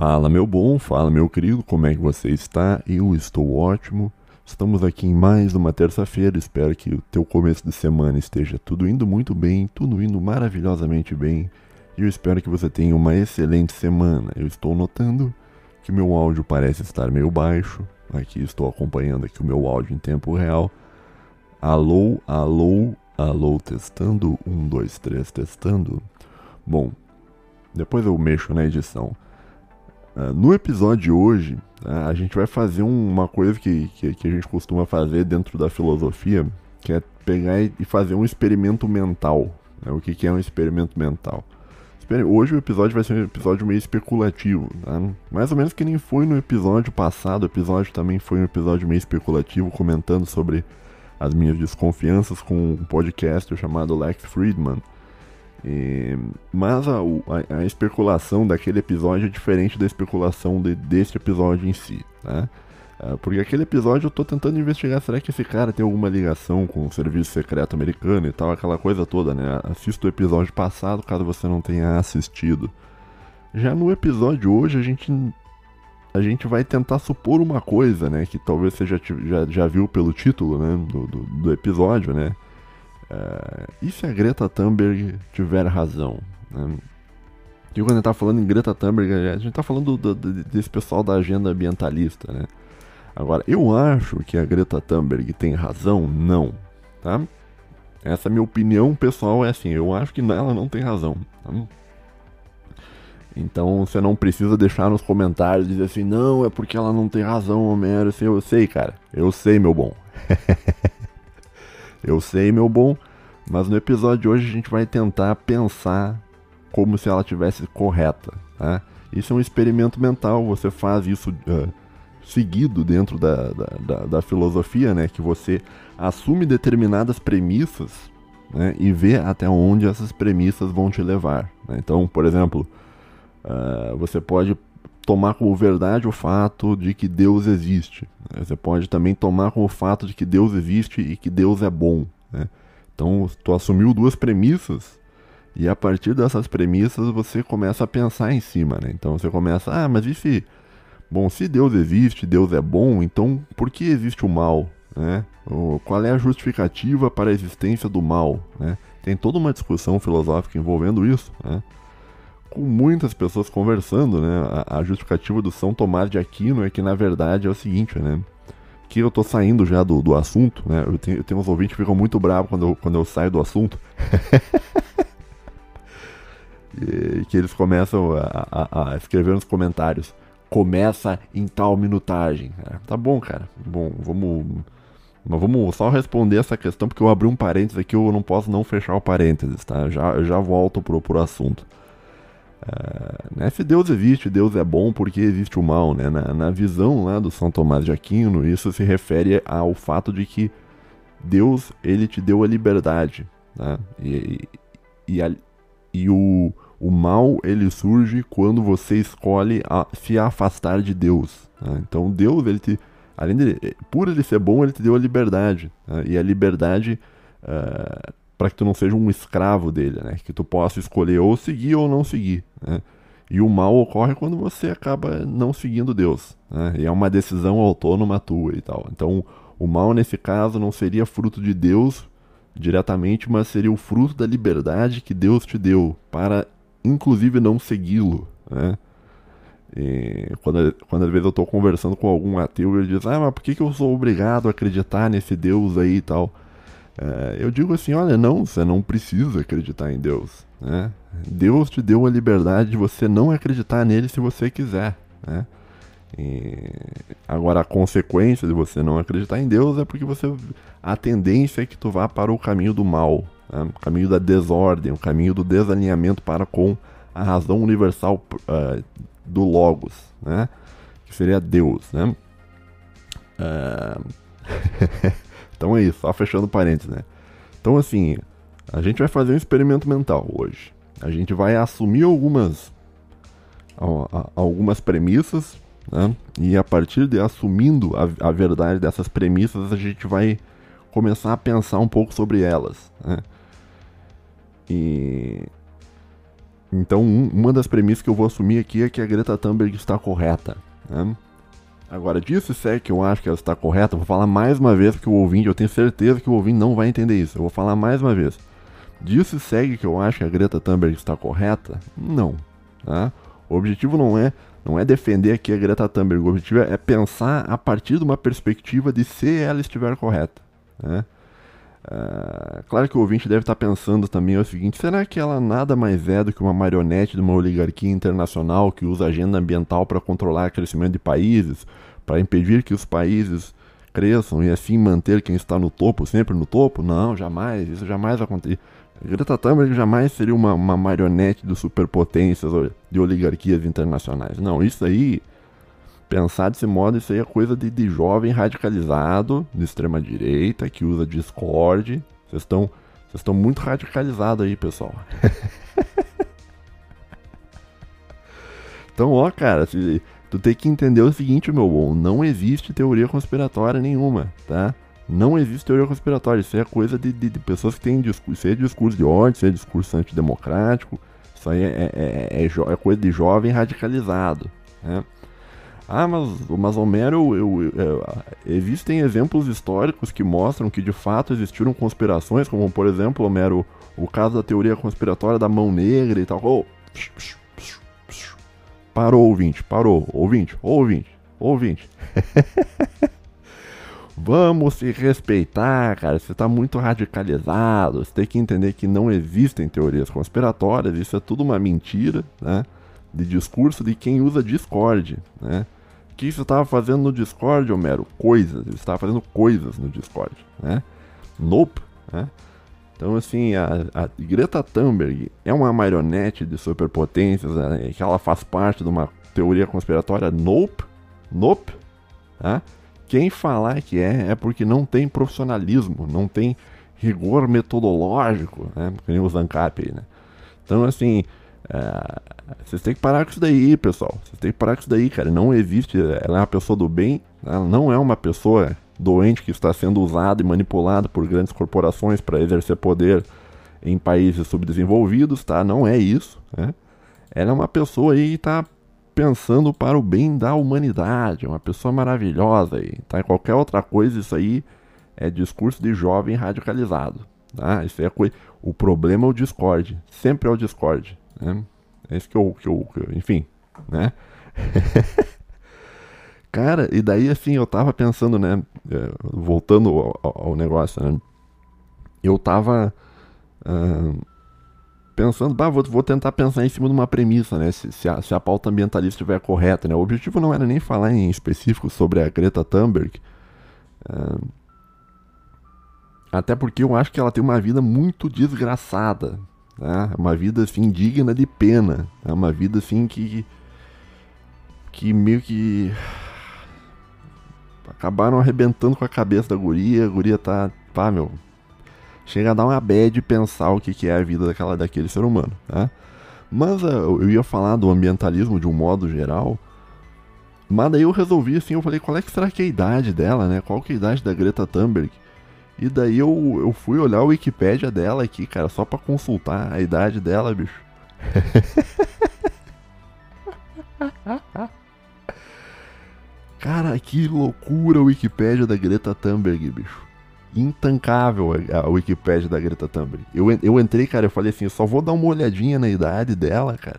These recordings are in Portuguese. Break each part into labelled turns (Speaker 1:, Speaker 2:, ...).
Speaker 1: Fala, meu bom, fala, meu querido, como é que você está? Eu estou ótimo. Estamos aqui em mais uma terça-feira. Espero que o teu começo de semana esteja tudo indo muito bem, tudo indo maravilhosamente bem. E eu espero que você tenha uma excelente semana. Eu estou notando que meu áudio parece estar meio baixo. Aqui estou acompanhando aqui o meu áudio em tempo real. Alô, alô, alô, testando. Um, dois, três, testando. Bom, depois eu mexo na edição. Ah, no episódio de hoje, né, a gente vai fazer uma coisa que, que, que, a gente costuma fazer dentro da filosofia, que é pegar e fazer um experimento mental. Né? O que, que, é um experimento mental? Hoje o episódio vai ser um episódio meio especulativo, tá? mais ou menos que nem foi no episódio passado. O episódio também foi um episódio meio especulativo, comentando sobre as minhas desconfianças com um podcast chamado Lex Friedman. É, mas a, a, a, especulação daquele episódio é diferente da especulação de, deste episódio em si, tá? Porque aquele episódio eu tô tentando investigar, será que esse cara tem alguma ligação com o serviço secreto americano e tal, aquela coisa toda, né? Assista o episódio passado caso você não tenha assistido. Já no episódio hoje a gente a gente vai tentar supor uma coisa, né? Que talvez você já, já, já viu pelo título né? do, do, do episódio, né? É, e se a Greta Thunberg tiver razão? Né? E quando a gente tá falando em Greta Thunberg, a gente tá falando do, do, desse pessoal da agenda ambientalista, né? Agora, eu acho que a Greta Thunberg tem razão? Não, tá? Essa é minha opinião pessoal é assim, eu acho que ela não tem razão, tá? Então você não precisa deixar nos comentários dizer assim, não, é porque ela não tem razão, Homero. Assim, eu sei, cara. Eu sei, meu bom. Eu sei, meu bom, mas no episódio de hoje a gente vai tentar pensar como se ela tivesse correta. Tá? Isso é um experimento mental, você faz isso uh, seguido dentro da, da, da, da, filosofia, né? que você assume determinadas premissas né? e vê até onde essas premissas vão te levar. Né? Então, por exemplo, uh, você pode tomar como verdade o fato de que Deus existe. Né? Você pode também tomar como fato de que Deus existe e que Deus é bom. Né? Então, tu assumiu duas premissas e a partir dessas premissas você começa a pensar em cima. Né? Então, você começa, ah, mas e se... Bom, se Deus existe, Deus é bom, então por que existe o mal? Né? Qual é a justificativa para a existência do mal? Né? Tem toda uma discussão filosófica envolvendo isso. Né? com muitas pessoas conversando, né? A, a, justificativa do São Tomás de Aquino é que, na verdade, é o seguinte, né? Que eu tô saindo já do, do assunto, né? Eu tenho, eu tenho uns ouvintes que ficam muito bravos quando eu, quando eu saio do assunto. e, que eles começam a, a, a, escrever nos comentários. Começa em tal minutagem. É, tá bom, cara. Bom, vamos. Mas vamos só responder essa questão, porque eu abri um parênteses aqui, eu não posso não fechar o parênteses, tá? Já, já volto pro, pro assunto. Ah, né, se Deus existe, Deus é bom porque existe o mal, né? Na, na visão lá do São Tomás de Aquino, isso se refere ao fato de que Deus, ele te deu a liberdade, né? E, e, a, e o, o mal, ele surge quando você escolhe a, se afastar de Deus. Né? Então Deus, ele te, além de, por ele ser bom, ele te deu a liberdade. Né? E a liberdade... Uh, para que tu não seja um escravo dele, né? Que tu possa escolher ou seguir ou não seguir, né? E o mal ocorre quando você acaba não seguindo Deus, né? E é uma decisão autônoma tua e tal. Então, o mal nesse caso não seria fruto de Deus diretamente, mas seria o fruto da liberdade que Deus te deu para, inclusive, não segui-lo, né? E quando, quando às vezes eu estou conversando com algum ateu, ele diz: Ah, mas por que, que eu sou obrigado a acreditar nesse Deus aí e tal? É, eu digo assim, olha, não, você não precisa acreditar em Deus, né? Deus te deu a liberdade de você não acreditar nele se você quiser, né? E agora a consequência de você não acreditar em Deus é porque você a tendência é que tu vá para o caminho do mal, né? o caminho da desordem, o caminho do desalinhamento para com a razão universal uh, do logos, né? Que seria Deus, né? Uh... Então é isso, só fechando parênteses, né? Então assim, a gente vai fazer um experimento mental hoje. A gente vai assumir algumas algumas premissas, né? E a partir de assumindo a, a verdade dessas premissas, a gente vai começar a pensar um pouco sobre elas, né? E então, um, uma das premissas que eu vou assumir aqui é que a Greta Thunberg está correta. Né? Agora, disso se é que eu acho que ela está correta, eu vou falar mais uma vez, porque o ouvinte, eu tenho certeza que o ouvinte não vai entender isso. Eu vou falar mais uma vez. Disso segue é que eu acho que a Greta Thunberg está correta? Não. Tá? O objetivo não é não é defender aqui a Greta Thunberg, o objetivo é pensar a partir de uma perspectiva de se ela estiver correta. Né? Ah, claro que o ouvinte deve estar tá pensando também é o seguinte: será que ela nada mais é do que uma marionete de uma oligarquia internacional que usa agenda ambiental para controlar o crescimento de países, para impedir que os países cresçam e assim manter quem está no topo sempre no topo? Não, jamais, isso jamais acontece. Greta Thunberg jamais seria uma, uma marionete de superpotências de oligarquias internacionais. Não, isso aí pensar desse modo, isso aí é coisa de, de jovem radicalizado de extrema direita que usa Discord. Vocês estão vocês estão muito radicalizados aí, pessoal. então, ó, cara, se, tu tem que entender o seguinte, meu bom, não existe teoria conspiratória nenhuma, tá? Não existe teoria conspiratória, isso é coisa de, de, de pessoas que têm discurso, isso é discurso de ódio, isso é discurso antidemocrático, isso aí é, é, é, é, é coisa de jovem radicalizado, né? Ah, mas, mas Homero, eu, eu, eu, é, existem exemplos históricos que mostram que de fato existiram conspirações, como por exemplo, Homero, o caso da teoria conspiratória da mão negra e tal. Oh, psh, psh, psh, psh. Parou, ouvinte, parou, ouvinte, ouvinte, ouvinte. Vamos se respeitar, cara. Você está muito radicalizado. Você tem que entender que não existem teorias conspiratórias. Isso é tudo uma mentira, né? De discurso de quem usa Discord, né? que você estava fazendo no Discord, Homero? Coisas. Você estava fazendo coisas no Discord, né? Nope, né? Então, assim, a, a, Greta Thunberg é uma marionete de superpotências, né? É que ela faz parte de uma teoria conspiratória nope, nope, tá? Quem falar que é, é porque não tem profissionalismo, não tem rigor metodológico, né? Que nem o Zancap aí, né? Então, assim, é vocês têm que parar com isso daí, pessoal. Vocês têm que parar com isso daí, cara. Não existe. Ela é uma pessoa do bem. Ela não é uma pessoa doente que está sendo usada e manipulada por grandes corporações para exercer poder em países subdesenvolvidos, tá? Não é isso, né? Ela é uma pessoa aí que está pensando para o bem da humanidade, uma pessoa maravilhosa aí, tá? Qualquer outra coisa, isso aí é discurso de jovem radicalizado, tá? Isso é coisa... O problema é o Discord, sempre é o Discord, né? É isso que eu. Que eu, que enfim, né? Cara, e daí assim, eu tava pensando, né? É, voltando ao, ao negócio, né? Eu tava. Uh, pensando, bah, vou, vou, tentar pensar em cima de uma premissa, né? Se, se, a, se, a, pauta ambientalista estiver correta, né? O objetivo não era nem falar em específico sobre a Greta Thunberg. Uh, até porque eu acho que ela tem uma vida muito desgraçada, Tá? Uma vida assim digna de pena. Tá? Uma vida assim que. que meio que. acabaram arrebentando com a cabeça da guria. A guria tá. pá, meu. Chega a dar uma bad pensar o que, que é a vida daquela, daquele ser humano. Tá? Mas eh, eu ia falar do ambientalismo de um modo geral. Mas daí eu resolvi assim, eu falei, qual é que será que é a idade dela, né? Qual que é a idade da Greta Thunberg? E daí eu, eu fui olhar a Wikipédia dela aqui, cara, só pra consultar a idade dela, bicho. cara, que loucura a Wikipédia da Greta Thunberg, bicho. Intancável a Wikipédia da Greta Thunberg. Eu, eu entrei, cara, eu falei assim, eu só vou dar uma olhadinha na idade dela, cara.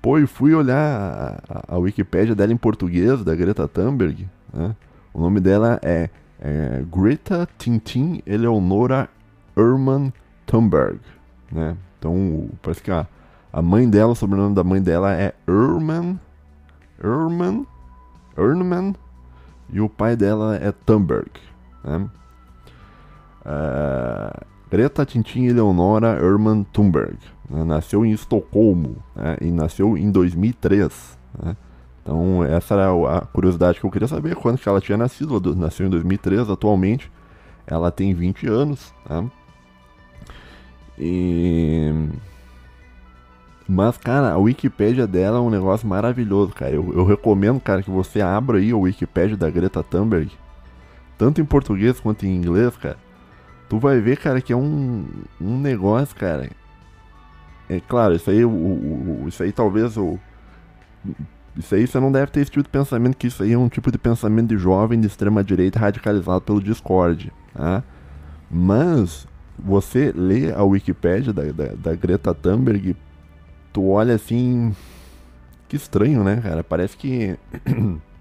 Speaker 1: Pô, e fui olhar a, a, a Wikipédia dela em português, da Greta Thunberg, né? O nome dela é é, Greta Tintin Eleonora Herman Thunberg, né? Então, parece que a, a mãe dela, o sobrenome da mãe dela é Herman, Herman, Herman, e o pai dela é Thunberg, né? É, Greta Tintin Eleonora Herman Thunberg, né? nasceu em Estocolmo né? e nasceu em 2003, né? Então, essa era a curiosidade que eu queria saber, quando que ela tinha nascido. Ela nasceu em 2003, atualmente ela tem 20 anos, tá? E... Mas, cara, a Wikipédia dela é um negócio maravilhoso, cara. Eu, eu recomendo, cara, que você abra aí a Wikipédia da Greta Thunberg, tanto em português quanto em inglês, cara. Tu vai ver, cara, que é um, um negócio, cara. É claro, isso aí, o, o isso aí talvez o isso aí você não deve ter esse tipo de pensamento, que isso aí é um tipo de pensamento de jovem de extrema direita radicalizado pelo Discord. Tá? Mas você lê a Wikipédia da, da, da Greta Thunberg, tu olha assim. Que estranho, né, cara? Parece que.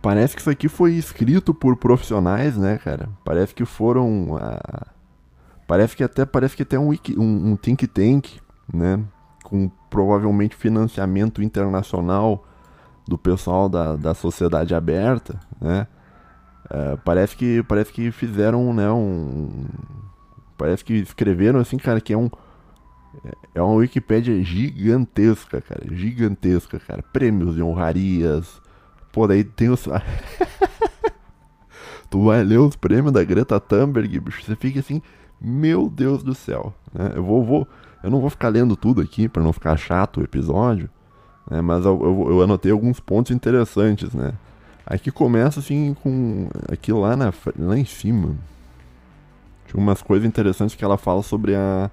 Speaker 1: Parece que isso aqui foi escrito por profissionais, né, cara? Parece que foram. Ah, parece que até parece que até um, wiki, um, um think tank, né? Com provavelmente financiamento internacional do pessoal da, da sociedade aberta, né? É, parece que parece que fizeram, né, um parece que escreveram assim, cara, que é um é uma Wikipédia gigantesca, cara, gigantesca, cara. Prêmios e honrarias. Pô, daí tem os Tu vai ler os prêmios da Greta Thunberg, bicho, você fica assim, meu Deus do céu, né? Eu vou vou eu não vou ficar lendo tudo aqui para não ficar chato o episódio, né? mas eu, eu, eu, anotei alguns pontos interessantes, né? Aqui começa assim com. Aqui lá, na, lá em cima. Tinha umas coisas interessantes que ela fala sobre a,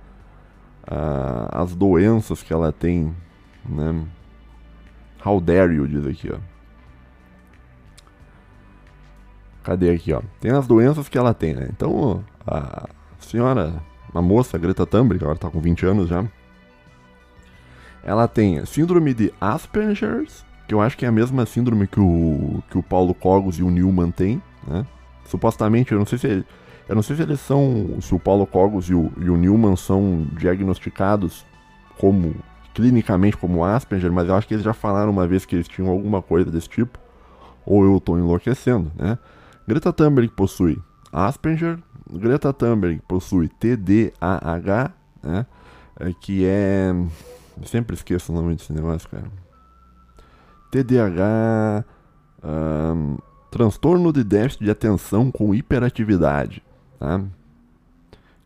Speaker 1: a, as doenças que ela tem, né? How dare you, diz aqui, ó. Cadê aqui, ó? Tem as doenças que ela tem, né? Então, a senhora uma moça, Greta Thunberg, agora tá com 20 anos já. Ela tem síndrome de Asperger, que eu acho que é a mesma síndrome que o, que o Paulo Cogos e o Newman têm, né? Supostamente, eu não sei se eu não sei se eles são, se o Paulo Cogos e o, e o Newman são diagnosticados como clinicamente como Asperger, mas eu acho que eles já falaram uma vez que eles tinham alguma coisa desse tipo, ou eu estou enlouquecendo, né? Greta Thunberg possui Asperger, Greta Thunberg possui TDAH, né? É, que é. Sempre esqueço o nome desse negócio, cara. TDAH. Um, transtorno de déficit de atenção com hiperatividade. Tá?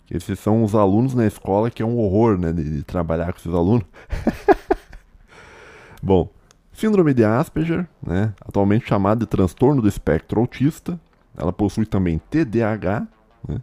Speaker 1: Esses são os alunos na escola que é um horror né, de, de trabalhar com esses alunos. Bom, síndrome de Asperger, né, atualmente chamada de transtorno do espectro autista. Ela possui também TDAH, né?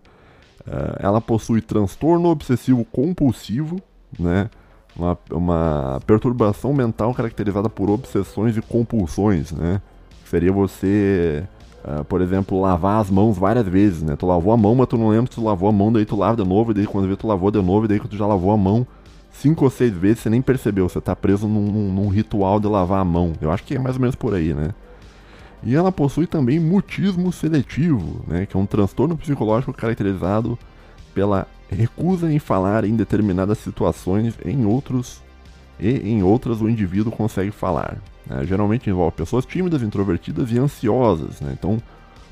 Speaker 1: Ah, ela possui transtorno obsessivo compulsivo, né? Uma, uma, perturbação mental caracterizada por obsessões e compulsões, né? Seria você, uh, por exemplo, lavar as mãos várias vezes, né? Tu lavou a mão, mas tu não lembra se tu lavou a mão, daí tu lava de novo, e daí quando vê tu lavou de novo, e daí tu já lavou a mão cinco ou seis vezes, você nem percebeu, você tá preso num, num, num ritual de lavar a mão. Eu acho que é mais ou menos por aí, né? E ela possui também mutismo seletivo, né, que é um transtorno psicológico caracterizado pela recusa em falar em determinadas situações em outros e em outras o indivíduo consegue falar. Né? Geralmente envolve pessoas tímidas, introvertidas e ansiosas. Né? Então,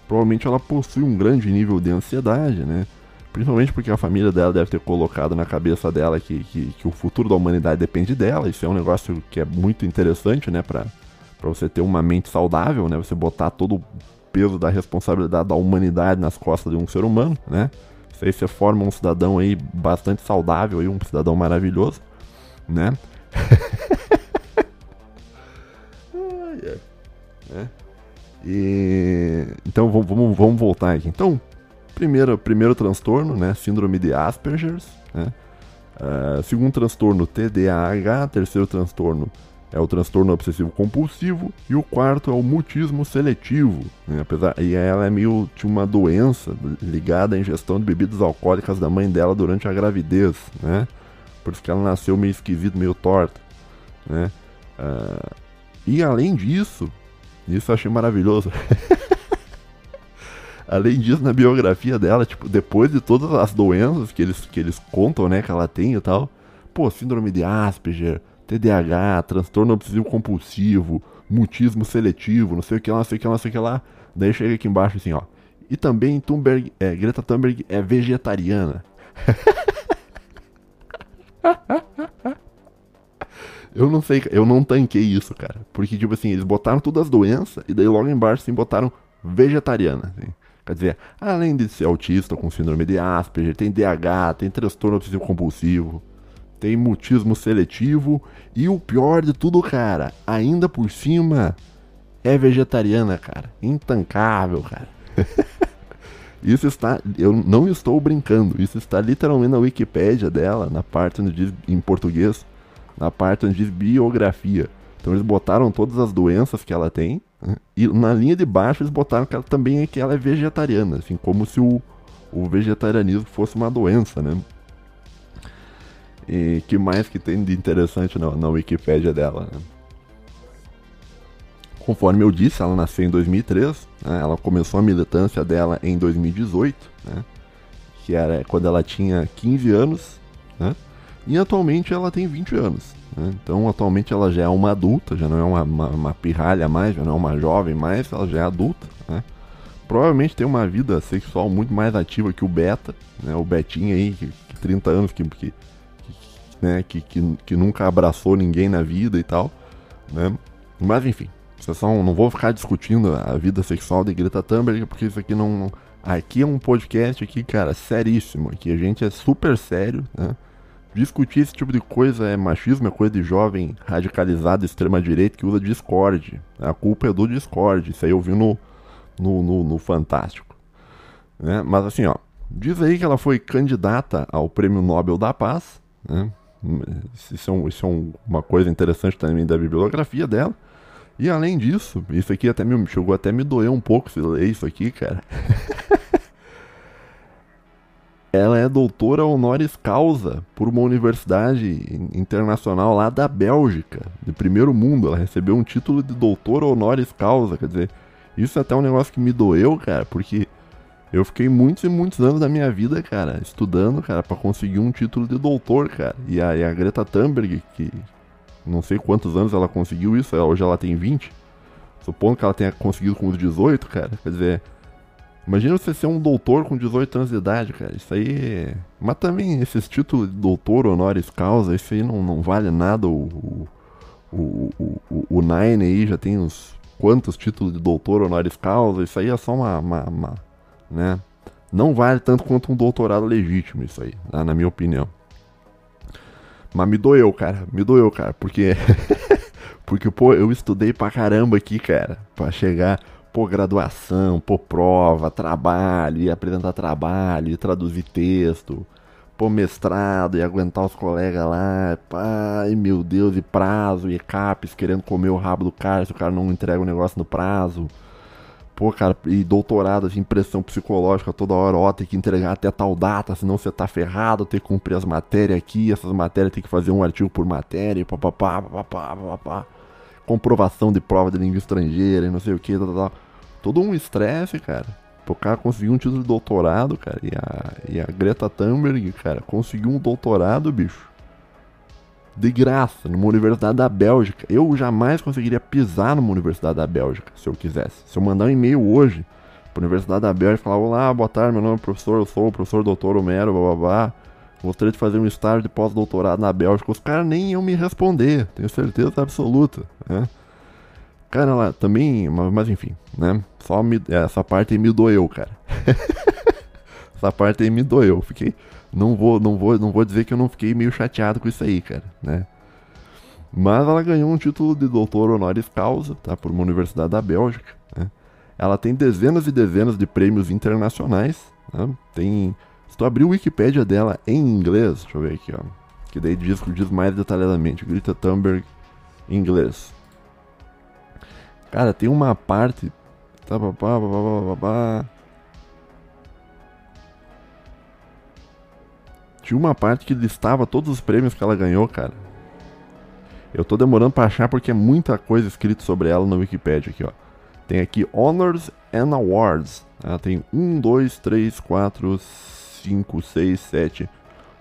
Speaker 1: provavelmente ela possui um grande nível de ansiedade, né? principalmente porque a família dela deve ter colocado na cabeça dela que, que, que o futuro da humanidade depende dela. Isso é um negócio que é muito interessante né? para para você ter uma mente saudável, né? Você botar todo o peso da responsabilidade da humanidade nas costas de um ser humano, né? Isso aí você forma um cidadão aí bastante saudável e um cidadão maravilhoso, né? É. E então vamos, vamos voltar aqui. Então, primeiro, primeiro transtorno, né? Síndrome de Asperger's, né? Uh, segundo transtorno, TDAH. Terceiro transtorno, é o transtorno obsessivo compulsivo e o quarto é o mutismo seletivo. Né? Apesar, e ela é meio de uma doença ligada à ingestão de bebidas alcoólicas da mãe dela durante a gravidez, né? Por isso que ela nasceu meio esquisito, meio torta, né? Uh, e além disso, isso eu achei maravilhoso. além disso, na biografia dela, tipo, depois de todas as doenças que eles, que eles contam, né, que ela tem e tal, pô, síndrome de Asperger, TDAH, transtorno obsessivo compulsivo, mutismo seletivo, não sei o que lá, não sei o que lá, não sei o que lá. Daí chega aqui embaixo assim, ó. E também Thunberg, é, Greta Thunberg é vegetariana. eu não sei, eu não tanquei isso, cara. Porque, tipo assim, eles botaram todas as doenças e daí logo embaixo, assim, botaram vegetariana. Assim. Quer dizer, além de ser autista com síndrome de Asperger, tem DH, tem transtorno obsessivo compulsivo tem mutismo seletivo e o pior de tudo, cara, ainda por cima é vegetariana, cara. Intancável, cara. isso está, eu não estou brincando, isso está literalmente na Wikipédia dela, na parte onde diz em português, na parte onde diz biografia. Então eles botaram todas as doenças que ela tem e na linha de baixo eles botaram que ela também é que ela é vegetariana, assim como se o, o vegetarianismo fosse uma doença, né? E que mais que tem de interessante na, na Wikipédia dela? Né? Conforme eu disse, ela nasceu em 2003, né? ela começou a militância dela em 2018, né? que era quando ela tinha 15 anos, né? e atualmente ela tem 20 anos. Né? Então, atualmente ela já é uma adulta, já não é uma, uma, uma, pirralha mais, já não é uma jovem mais, ela já é adulta. Né? Provavelmente tem uma vida sexual muito mais ativa que o Beta, né? o Betinho aí, que, que 30 anos, que, que né? Que, que, que nunca abraçou ninguém na vida e tal, né? Mas enfim, vocês são, não vou ficar discutindo a vida sexual de Greta Thunberg, porque isso aqui não... Aqui é um podcast aqui, cara, seríssimo, aqui a gente é super sério, né? Discutir esse tipo de coisa é machismo, é coisa de jovem radicalizado, extrema-direita, que usa Discord. A culpa é do Discord. Isso aí eu vi no, no, no, no Fantástico. Né? Mas assim, ó. Diz aí que ela foi candidata ao Prêmio Nobel da Paz. Né? Isso é, um, isso é uma coisa interessante também da bibliografia dela. E além disso, isso aqui até me chegou até me doer um pouco se ler isso aqui, cara. Ela é doutora honoris causa por uma universidade internacional lá da Bélgica, de primeiro mundo. Ela recebeu um título de doutora honoris causa, quer dizer, isso é até um negócio que me doeu, cara, porque eu fiquei muitos e muitos anos da minha vida, cara, estudando, cara, para conseguir um título de doutor, cara. E a, e a Greta Thunberg, que não sei quantos anos ela conseguiu isso, hoje ela tem 20. Supondo que ela tenha conseguido com os 18, cara. Quer dizer, imagina você ser um doutor com 18 anos de idade, cara. Isso aí. É, mas também esses títulos de doutor, honoris causa, isso aí não, não vale nada. O, o, o, o, o Nine aí já tem uns quantos títulos de doutor, honoris causa. Isso aí é só uma, uma, uma né? Não vale tanto quanto um doutorado legítimo isso aí, né? na minha opinião. Mas me doeu, cara, me doeu, cara, porque porque pô, eu estudei pra caramba aqui, cara, para chegar pô, graduação, pô, prova, trabalho, apresentar trabalho, traduzir texto, pô, mestrado e aguentar os colegas lá, pai, meu Deus, e prazo, e capes querendo comer o rabo do cara se o cara não entrega o negócio no prazo. Pô, cara, e doutorado de impressão assim, psicológica toda hora, ó, tem que entregar até tal data, senão você tá ferrado, tem que cumprir as matérias aqui, essas matérias tem que fazer um artigo por matéria, papapá, papapá, papapá. Comprovação de prova de língua estrangeira, não sei o que, tal, tá, tal, tá, tal. Tá. Todo um estresse, cara. O cara conseguiu um título de doutorado, cara, e a, e a Greta Thunberg, cara, conseguiu um doutorado, bicho de graça numa universidade da Bélgica. Eu jamais conseguiria pisar numa universidade da Bélgica se eu quisesse. Se eu mandar um e-mail hoje para a Universidade da Bélgica e falar: Olá, boa tarde, meu nome é professor, eu sou o professor doutor Homero, blá blá blá. Gostaria de fazer um estágio de pós-doutorado na Bélgica. Os caras nem iam me responder, tenho certeza absoluta. Né? Cara, lá também, mas, enfim, né? Só me, essa parte aí me doeu, cara. essa parte aí me doeu. Fiquei, não vou, não vou, não vou dizer que eu não fiquei meio chateado com isso aí, cara, né? Mas ela ganhou um título de doutor honoris causa, tá? Por uma universidade da Bélgica. Né? Ela tem dezenas e dezenas de prêmios internacionais. Né? Tem. Se tu abrir o Wikipedia dela em inglês, deixa eu ver aqui, ó. Que daí diz, diz mais detalhadamente. Greta Thunberg em inglês. Cara, tem uma parte. Tá, pá, pá, pá, pá, pá, pá, pá. Tinha uma parte que listava todos os prêmios que ela ganhou, cara. Eu tô demorando pra achar porque é muita coisa escrita sobre ela na Wikipedia aqui, ó. Tem aqui Honors and Awards. Ela tem 1, 2, 3, 4, 5, 6, 7,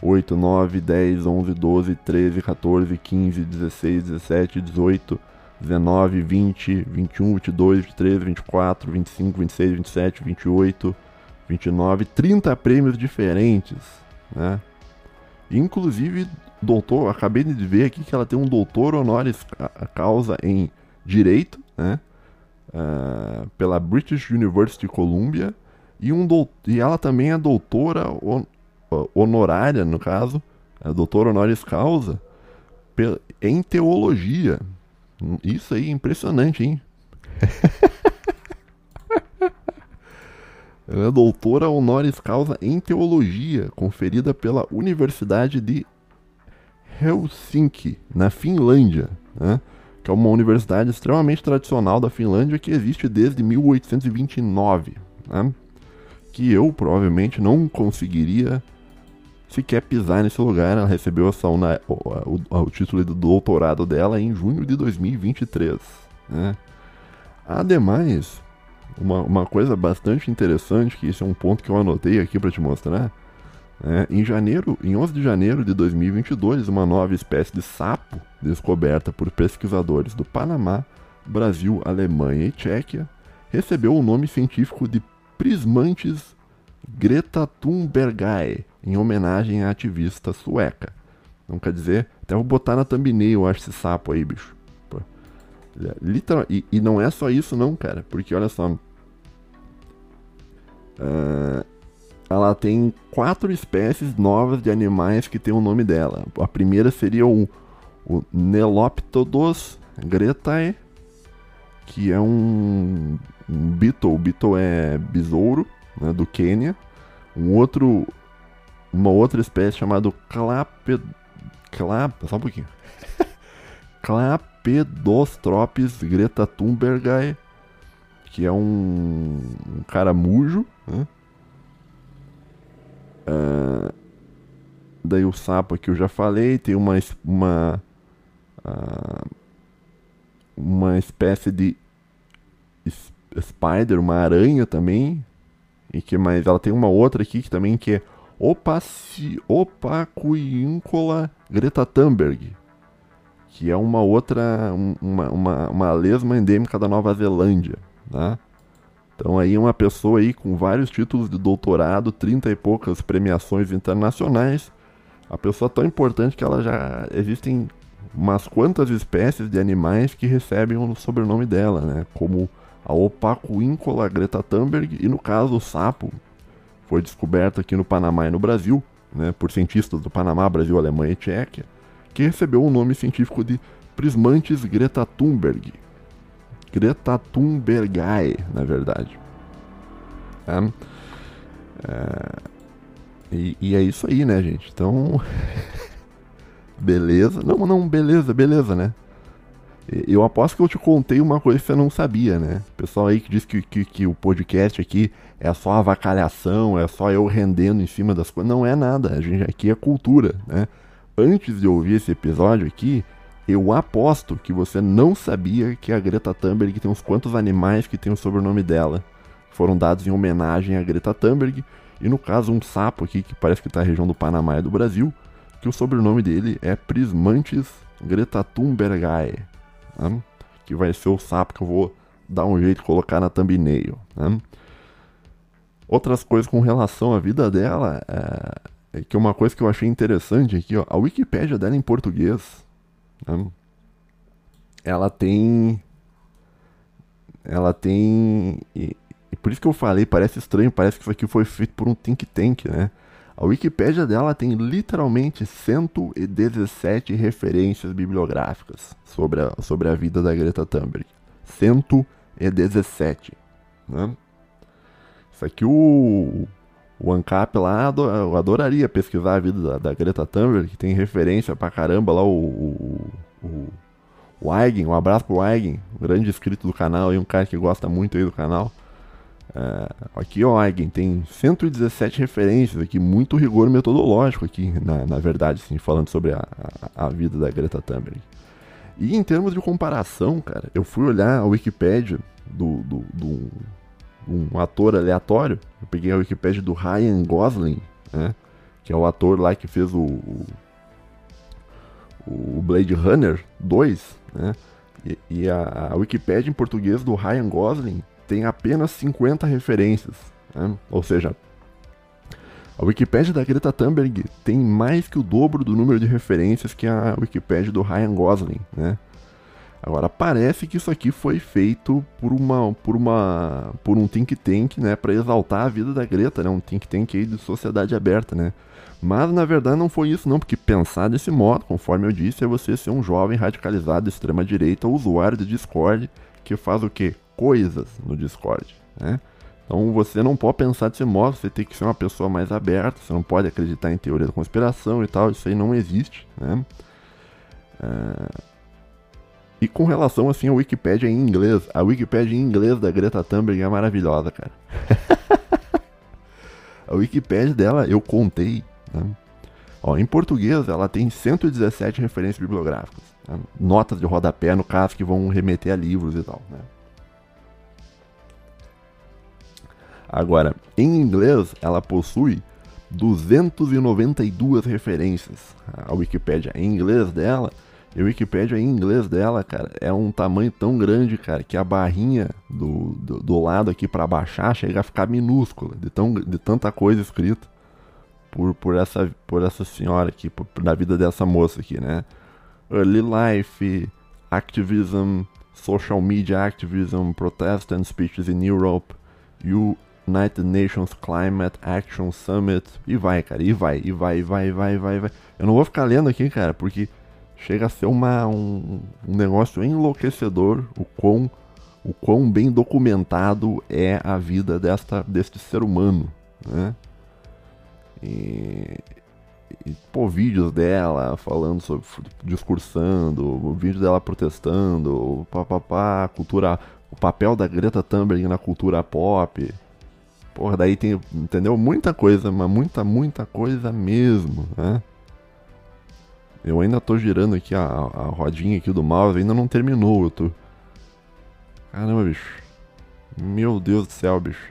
Speaker 1: 8, 9, 10, 11, 12, 13, 14, 15, 16, 17, 18, 19, 20, 21, 22, 23, 24, 25, 26, 27, 28, 29, 30 prêmios diferentes, né? Inclusive, doutor, acabei de ver aqui que ela tem um doutor honoris causa em direito, né? Uh, pela British University Columbia e, um e ela também é doutora eh, honorária, no caso, é doutora honoris causa em teologia. Hum, isso aí é impressionante, hein? Ela é doutora honoris causa em teologia, conferida pela Universidade de Helsinki, na Finlândia, né? que é uma universidade extremamente tradicional da Finlândia que existe desde 1829, né? que eu provavelmente não conseguiria sequer pisar nesse lugar. Ela recebeu essa, o, o, o título do doutorado dela em junho de 2023. Né? Ademais, uma, uma coisa bastante interessante, que esse é um ponto que eu anotei aqui para te mostrar. Né? em janeiro, em 11 de janeiro de 2022, uma nova espécie de sapo descoberta por pesquisadores do Panamá, Brasil, Alemanha e Tchequia recebeu o nome científico de Prismantes Greta Thunbergae, em homenagem à ativista sueca. Não quer dizer, até vou botar na thumbnail, eu acho esse sapo aí, bicho. Literal, e, e, não é só isso, não, cara. Porque olha só. Uh, ela tem quatro espécies novas de animais que tem o nome dela. A primeira seria o, o Neloptodos gretae, que é um, um beetle. Beetle é besouro, né, do Quênia. Um outro, uma outra espécie chamada clap, clap, só um pouquinho. clap tropes Greta Thunberg, que é um, um caramujo. né? Uh, daí o sapo que eu já falei, tem uma uma uh, uma espécie de spider, uma aranha também, e que mais ela tem uma outra aqui que também que é opa Cuíncola Greta Thunberg que é uma outra, uma, uma, uma lesma endêmica da Nova Zelândia, né? Então aí uma pessoa aí com vários títulos de doutorado, 30 e poucas premiações internacionais, a pessoa tão importante que ela já existem umas quantas espécies de animais que recebem o sobrenome dela, né? Como a íncola Greta Thunberg e no caso o sapo foi descoberto aqui no Panamá e no Brasil, né? Por cientistas do Panamá, Brasil, Alemanha e Tchequia que recebeu o nome científico de Prismantes Greta Thunberg. Greta Thunbergae, na verdade. É, é e, e, é isso aí, né, gente? Então. beleza. Não, não, beleza, beleza, né? Eu aposto que eu te contei uma coisa que você não sabia, né? pessoal aí que diz que, que, que o podcast aqui é só avacalhação, é só eu rendendo em cima das coisas. Não é nada. A gente aqui é cultura, né? antes de ouvir esse episódio aqui, eu aposto que você não sabia que a Greta Thunberg tem uns quantos animais que tem o sobrenome dela. Foram dados em homenagem à Greta Thunberg, e no caso um sapo aqui que parece que está na região do Panamá e do Brasil, que o sobrenome dele é Prismantis Greta Thunbergae, né? que vai ser o sapo que eu vou dar um jeito de colocar na thumbnail. Né? Outras coisas com relação à vida dela, é... É que uma coisa que eu achei interessante aqui, ó, a Wikipédia dela é em português, né, ela tem. Ela tem. E, e, por isso que eu falei, parece estranho, parece que isso aqui foi feito por um think tank, né? A Wikipédia dela tem literalmente 117 referências bibliográficas sobre a, sobre a vida da Greta Thunberg. 117. Né? Isso aqui o, o ANCAP lá, eu adoraria pesquisar a vida da, da Greta Thunberg, que tem referência pra caramba lá, o, o, o, o Eigen, um abraço pro Eigen, um grande inscrito do canal e um cara que gosta muito aí do canal. É, aqui, ó, Eigen, tem 117 referências aqui, muito rigor metodológico aqui, na, na verdade, assim, falando sobre a, a, a vida da Greta Thunberg. E em termos de comparação, cara, eu fui olhar a Wikipédia do, do, do um ator aleatório. Eu peguei a Wikipedia do Ryan Gosling, né? Que é o ator lá que fez o, o Blade Runner 2, né? E, e a, a, Wikipedia em português do Ryan Gosling tem apenas 50 referências. Né? Ou seja, a Wikipedia da Greta Thunberg tem mais que o dobro do número de referências que a Wikipedia do Ryan Gosling, né? Agora parece que isso aqui foi feito por uma por uma por um think tank, né, para exaltar a vida da Greta, né, um think tank aí de sociedade aberta, né? Mas na verdade não foi isso não, porque pensar desse modo, conforme eu disse, é você ser um jovem radicalizado de extrema direita, usuário de Discord, que faz o quê? Coisas no Discord, né? Então você não pode pensar desse modo, você tem que ser uma pessoa mais aberta, você não pode acreditar em teoria da conspiração e tal, isso aí não existe, né? É... E com relação assim à Wikipedia em inglês, a Wikipedia em inglês da Greta Thunberg é maravilhosa, cara. a Wikipedia dela eu contei. Né? Ó, em português ela tem 117 referências bibliográficas, né? notas de rodapé no caso que vão remeter a livros e tal. Né? Agora, em inglês ela possui 292 referências. A Wikipedia em inglês dela e o Wikipedia em inglês dela, cara, é um tamanho tão grande, cara, que a barrinha do, do, do lado aqui para baixar chega a ficar minúscula, de, tão, de tanta coisa escrita por, por, essa, por essa senhora aqui, por, da vida dessa moça aqui, né? Early life, activism, social media activism, protestant speeches in Europe, United Nations Climate Action Summit, e vai, cara, e vai, e vai, e vai, e vai, e vai, e vai. Eu não vou ficar lendo aqui, cara, porque chega a ser uma, um, um negócio enlouquecedor o quão, o quão bem documentado é a vida desta, deste ser humano, né? E, e, pô, vídeos dela falando sobre, discursando, vídeo dela protestando, papapá, cultura, o papel da Greta Thunberg na cultura pop. Porra, daí tem, entendeu? Muita coisa, mas muita, muita coisa mesmo, né? Eu ainda tô girando aqui a, a rodinha aqui do mouse, ainda não terminou, eu tô... Caramba, bicho. Meu Deus do céu, bicho.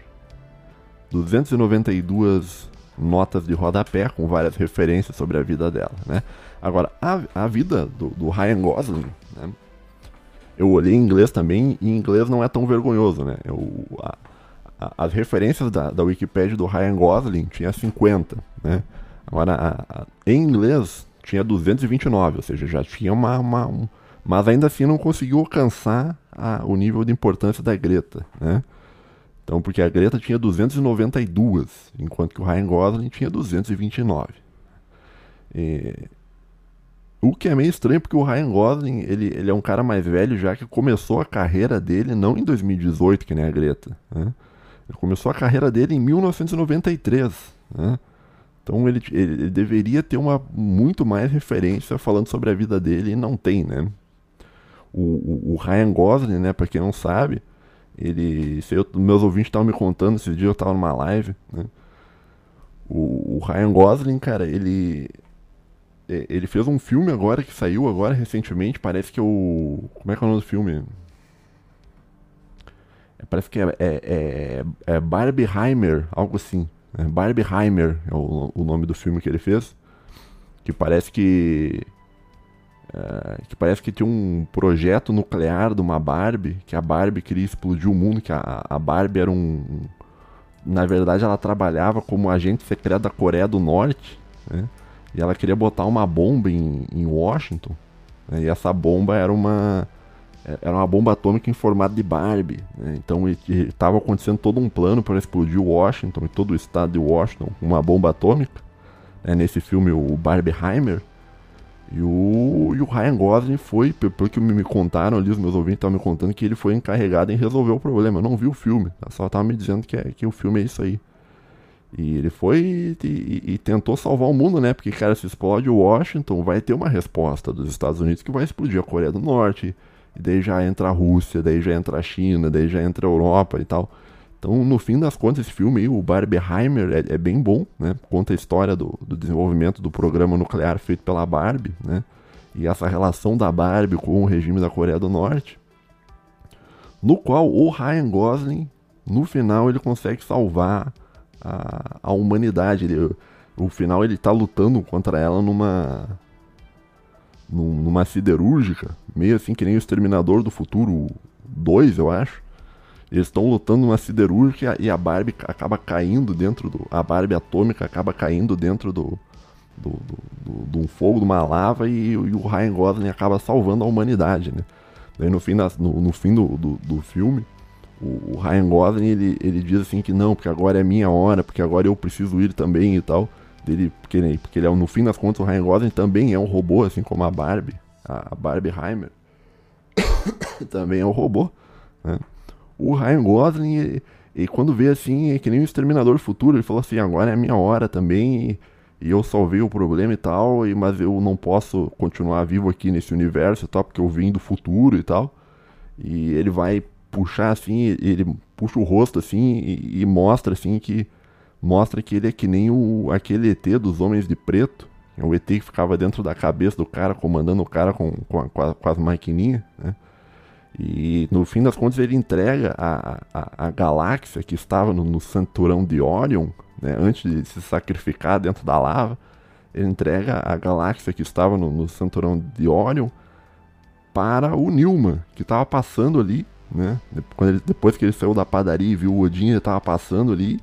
Speaker 1: 292 notas de rodapé com várias referências sobre a vida dela, né? Agora, a, a vida do, do Ryan Gosling, né? Eu olhei em inglês também e em inglês não é tão vergonhoso, né? Eu, a, a, as referências da, da Wikipedia do Ryan Gosling tinha 50, né? Agora, a, em inglês tinha 229, ou seja, já tinha uma. uma um, mas ainda assim não conseguiu alcançar a, o nível de importância da Greta, né? Então, porque a Greta tinha 292, enquanto que o Ryan Gosling tinha 229. E, o que é meio estranho, porque o Ryan Gosling, ele, ele é um cara mais velho já, que começou a carreira dele não em 2018, que nem a Greta, né? Ele começou a carreira dele em 1993, né? Então ele, ele, ele, deveria ter uma muito mais referência falando sobre a vida dele e não tem, né? O, o, o Ryan Gosling, né, pra quem não sabe, ele. Eu, meus ouvintes estavam me contando esse dia, eu tava numa live, né? O, o Ryan Gosling, cara, ele. Ele fez um filme agora que saiu agora recentemente, parece que é o. Como é que é o nome do filme? É, parece que é, é, é, é algo assim. É Barbieheimer é o, o nome do filme que ele fez. Que parece que. É, que parece que tem um projeto nuclear de uma Barbie, que a Barbie queria explodir o mundo, que a, a Barbie era um. Na verdade, ela trabalhava como agente secreto da Coreia do Norte, né? E ela queria botar uma bomba em, em Washington. Né? E essa bomba era uma é, era uma bomba atômica em formato de Barbie. Né? Então estava acontecendo todo um plano para explodir Washington e todo o estado de Washington com uma bomba atômica. Né? Nesse filme, o Barbieheimer. E o, e o Ryan Gosling foi, pelo que me, contaram ali, os meus ouvintes estavam me contando que ele foi encarregado em resolver o problema. Eu não vi o filme, tá? só estava me dizendo que, é, que o filme é isso aí. E ele foi e, e, e, tentou salvar o mundo, né? Porque, cara, se explode Washington, vai ter uma resposta dos Estados Unidos que vai explodir a Coreia do Norte, e daí já entra a Rússia, daí já entra a China, daí já entra a Europa e tal. Então, no fim das contas, esse filme aí, o Barbieheimer, é, é, bem bom, né? Conta a história do, do, desenvolvimento do programa nuclear feito pela Barbie, né? E essa relação da Barbie com o regime da Coreia do Norte. No qual o Ryan Gosling, no final, ele consegue salvar a, a humanidade. Ele, no final, ele está lutando contra ela numa, num, numa siderúrgica, meio assim que nem o Exterminador do Futuro 2, eu acho. Eles estão lutando numa siderúrgica e a Barbie acaba caindo dentro do. A Barbie atômica acaba caindo dentro do. Do, do, do, de um fogo, de uma lava, e, e, o Ryan Gosling acaba salvando a humanidade, né? Daí no fim, das, no, no, fim do, do, do filme, o, o, Ryan Gosling ele, ele diz assim que não, porque agora é minha hora, porque agora eu preciso ir também e tal dele, porque, ele, porque ele é, no fim das contas, o Ryan Gosling também é um robô, assim como a Barbie, a Barbie Heimer também é um robô, né? O Ryan Gosling, ele, e quando vê assim, é que nem o Exterminador Futuro, ele falou assim, agora é a minha hora também, e, e eu salvei o problema e tal, e, mas eu não posso continuar vivo aqui nesse universo e tal, porque eu vim do futuro e tal. E ele vai puxar assim, ele puxa o rosto assim e, e mostra assim que mostra que ele é que nem o, aquele ET dos Homens de Preto, é o ET que ficava dentro da cabeça do cara, comandando o cara com, com, a, com, as maquininhas, né? E no fim das contas ele entrega a, a, a galáxia que estava no, no de Orion, né? antes de se sacrificar dentro da lava, ele entrega a galáxia que estava no, no de Orion para o Newman, que estava passando ali, né? Quando ele, depois que ele saiu da padaria e viu o Odin, ele estava passando ali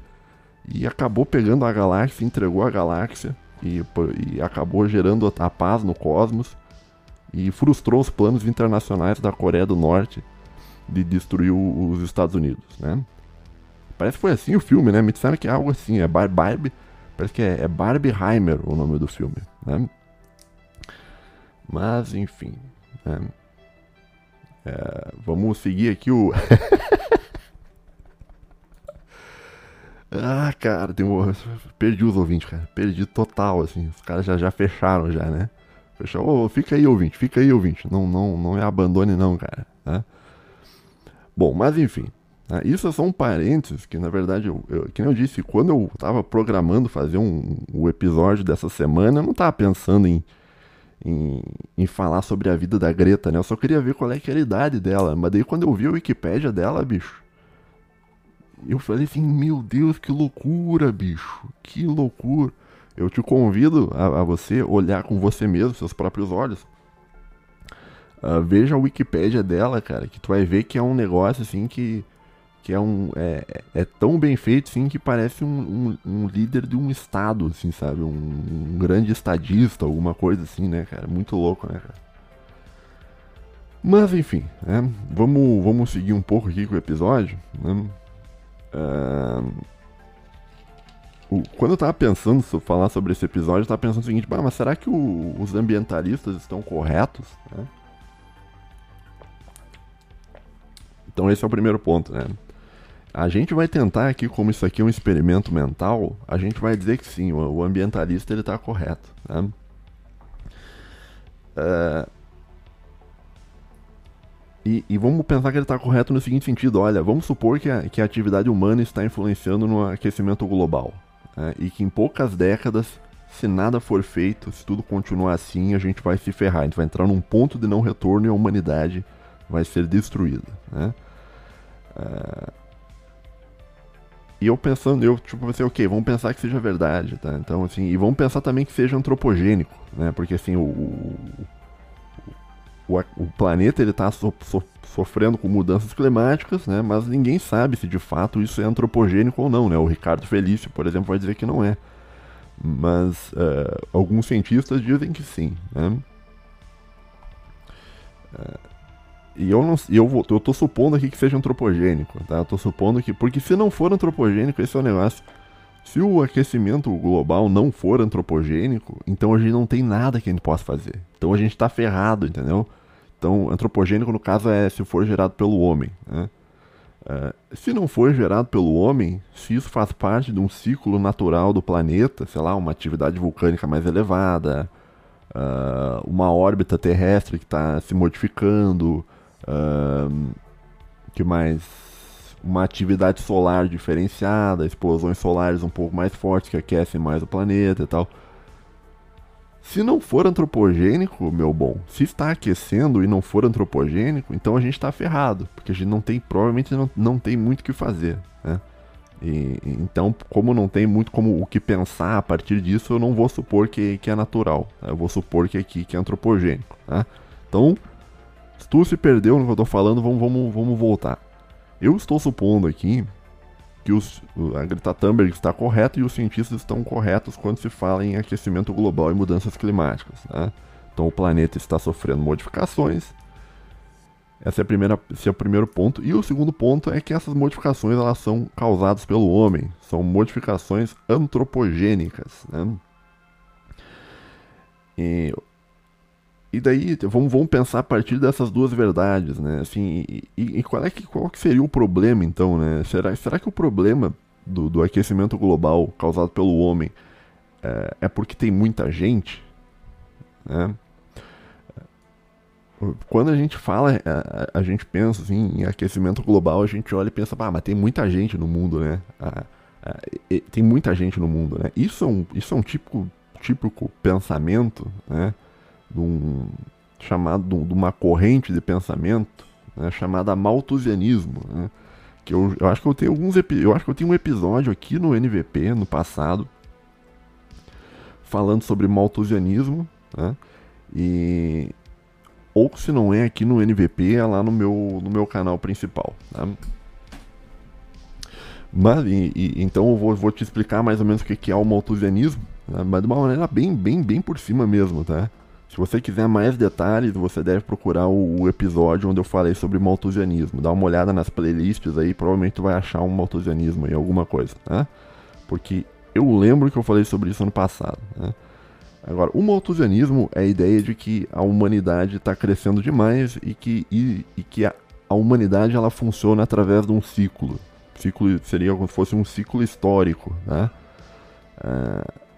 Speaker 1: e acabou pegando a galáxia, entregou a galáxia e, e acabou gerando a paz no cosmos e frustrou os planos internacionais da Coreia do Norte de destruir os Estados Unidos, né? Parece que foi assim o filme, né? Me disseram que é algo assim, é Barb, Barbie, parece que é, é Barbieheimer o nome do filme, né? Mas, enfim, né? É, vamos seguir aqui o... Ah, cara, tem um... perdi os ouvintes, cara. Perdi total, assim. Os caras já, já fecharam já, né? Fechou. Oh, fica aí, ouvinte, fica aí, ouvinte. Não, não, não me abandone, não, cara. Tá? Bom, mas enfim. Tá? Isso é só um parênteses que, na verdade, eu, eu, que eu disse, quando eu tava programando fazer um, o um episódio dessa semana, eu não tava pensando em, em, em, falar sobre a vida da Greta, né? Eu só queria ver qual é que a idade dela. Mas daí quando eu vi a Wikipédia dela, bicho eu falei assim, meu Deus, que loucura, bicho, que loucura. Eu te convido a, a você olhar com você mesmo, seus próprios olhos. Uh, veja a Wikipédia dela, cara, que tu vai ver que é um negócio assim que que é um é, é, é tão bem feito assim que parece um, um, um, líder de um estado assim sabe um, um, grande estadista alguma coisa assim né cara muito louco né cara mas enfim né? vamos vamos seguir um pouco aqui com o episódio né? Uh, quando eu tava pensando sobre falar sobre esse episódio, eu tava pensando o seguinte, mas será que o, os ambientalistas estão corretos? Né? Então esse é o primeiro ponto, né? A gente vai tentar aqui, como isso aqui é um experimento mental, a gente vai dizer que sim, o, o ambientalista ele tá correto, né? Uh, e, e, vamos pensar que ele está correto no seguinte sentido: olha, vamos supor que a, que a atividade humana está influenciando no aquecimento global né? e que em poucas décadas, se nada for feito, se tudo continuar assim, a gente vai se ferrar, a gente vai entrar num ponto de não retorno e a humanidade vai ser destruída. Né? Uh, e eu pensando, eu tipo pensei, ok, vamos pensar que seja verdade, tá? Então assim, e vamos pensar também que seja antropogênico, né? Porque assim, o, o o, o planeta está so, so, sofrendo com mudanças climáticas, né? mas ninguém sabe se de fato isso é antropogênico ou não. Né? O Ricardo Felício, por exemplo, vai dizer que não é. Mas uh, alguns cientistas dizem que sim. Né? Uh, e eu não eu vou, eu tô supondo aqui que seja antropogênico, tá? Eu tô supondo que porque se não for antropogênico, esse é o negócio. Se o aquecimento global não for antropogênico, então a gente não tem nada que a gente possa fazer. Então a gente tá ferrado, entendeu? Então, antropogênico, no caso, é se for gerado pelo homem. Né? Uh, se não for gerado pelo homem, se isso faz parte de um ciclo natural do planeta, sei lá, uma atividade vulcânica mais elevada, uh, uma órbita terrestre que está se modificando, uh, que mais? Uma atividade solar diferenciada, explosões solares um pouco mais fortes que aquecem mais o planeta e tal. Se não for antropogênico, meu bom, se está aquecendo e não for antropogênico, então a gente está ferrado, porque a gente não tem, provavelmente não, não tem muito o que fazer, né? E, então, como não tem muito como o que pensar a partir disso, eu não vou supor que, que é natural. Né? Eu vou supor que aqui que é antropogênico. Tá? Então, se tu se perdeu no que eu estou falando, vamos, vamos, vamos voltar. Eu estou supondo aqui que os, a Greta Thunberg está correta e os cientistas estão corretos quando se fala em aquecimento global e mudanças climáticas. Né? Então o planeta está sofrendo modificações. Essa é a primeira, esse é o primeiro ponto. E o segundo ponto é que essas modificações elas são causadas pelo homem. São modificações antropogênicas. Né? E e daí vamos, vamos pensar a partir dessas duas verdades, né? Assim, e, e, qual é que qual que seria o problema então, né? Será, será que o problema do, do aquecimento global causado pelo homem é, é porque tem muita gente, né? Quando a gente fala, eh, a, a, gente pensa assim, em aquecimento global, a gente olha e pensa, ah, mas tem muita gente no mundo, né? tem muita gente no mundo, né? Isso é um, isso é um típico, típico pensamento, né? de um chamado de uma corrente de pensamento né, chamada malthusianismo, né, que eu, eu, acho que eu tenho alguns eu acho que eu tenho um episódio aqui no NVP no passado falando sobre malthusianismo, né, e ou se não é aqui no NVP é lá no meu no meu canal principal. Né. Mas, e, e, então eu vou, vou, te explicar mais ou menos o que, que é o malthusianismo, né, mas de uma maneira bem, bem, bem por cima mesmo, tá? Se você quiser mais detalhes, você deve procurar o, o episódio onde eu falei sobre maltusianismo. Dá uma olhada nas playlists aí, provavelmente tu vai achar um maltusianismo em alguma coisa, né? Porque eu lembro que eu falei sobre isso ano passado, né? Agora, o maltusianismo é a ideia de que a humanidade está crescendo demais e que, e, e que a, a, humanidade ela funciona através de um ciclo. Ciclo seria como se fosse um ciclo histórico, né? Uh,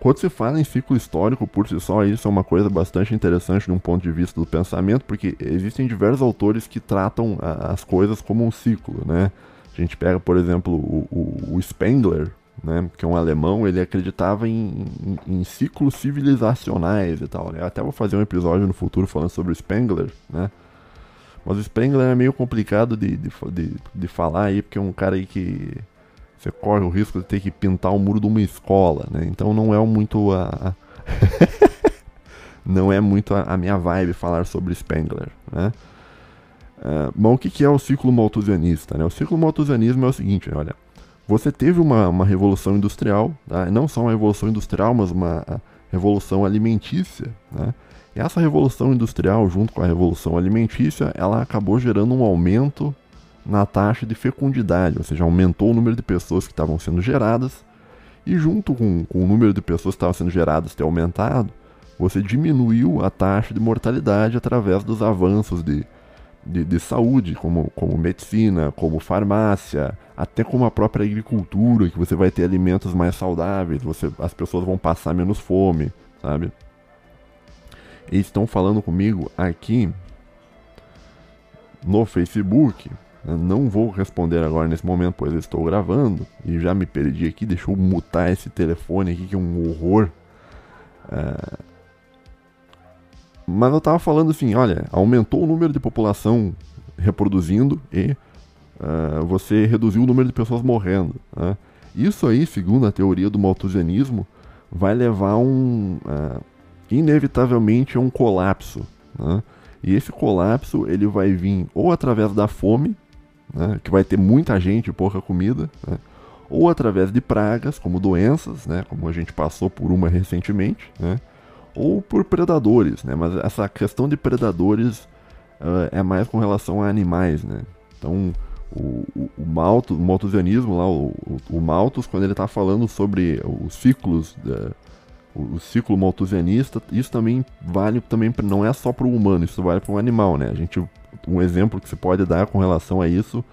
Speaker 1: quando se fala em ciclo histórico por si só, isso é uma coisa bastante interessante de um ponto de vista do pensamento, porque existem diversos autores que tratam a, as coisas como um ciclo, né? A gente pega, por exemplo, o, o, o Spengler, né, que é um alemão, ele acreditava em, em, em, ciclos civilizacionais e tal. Né? Eu até vou fazer um episódio no futuro falando sobre o Spengler, né? Mas o Spengler é meio complicado de, de, de, de falar aí, porque é um cara aí que você corre o risco de ter que pintar o muro de uma escola, né? Então não é muito a. não é muito a, minha vibe falar sobre Spengler, né? Uh, o que, que é o ciclo maltusianista? Né? O ciclo maltusianismo é o seguinte, olha, você teve uma, uma revolução industrial, tá? não só uma revolução industrial, mas uma revolução alimentícia, né? E essa revolução industrial, junto com a revolução alimentícia, ela acabou gerando um aumento na taxa de fecundidade, ou seja, aumentou o número de pessoas que estavam sendo geradas, e junto com, com o número de pessoas que estavam sendo geradas ter aumentado, você diminuiu a taxa de mortalidade através dos avanços de, de, de, saúde, como, como medicina, como farmácia, até como a própria agricultura, que você vai ter alimentos mais saudáveis, você, as pessoas vão passar menos fome, sabe? Eles estão falando comigo aqui no Facebook não vou responder agora nesse momento, pois eu estou gravando e já me perdi aqui. Deixa eu mutar esse telefone aqui, que é um horror. É, mas eu estava falando assim: olha, aumentou o número de população reproduzindo e uh, você reduziu o número de pessoas morrendo. Né? Isso aí, segundo a teoria do malthusianismo, vai levar um. Uh, inevitavelmente a um colapso. Né? E esse colapso ele vai vir ou através da fome, né, que vai ter muita gente e pouca comida, né, ou através de pragas, como doenças, né, como a gente passou por uma recentemente, né, ou por predadores, né, mas essa questão de predadores uh, é mais com relação a animais. Né, então, o, o, o, Malthus, o malthusianismo lá, o, o, Malthus, quando ele está falando sobre os ciclos, eh, o, o, ciclo malthusianista, isso também vale também, não é só para o humano, isso vale para o animal, né? A gente um exemplo que se pode dar com relação a isso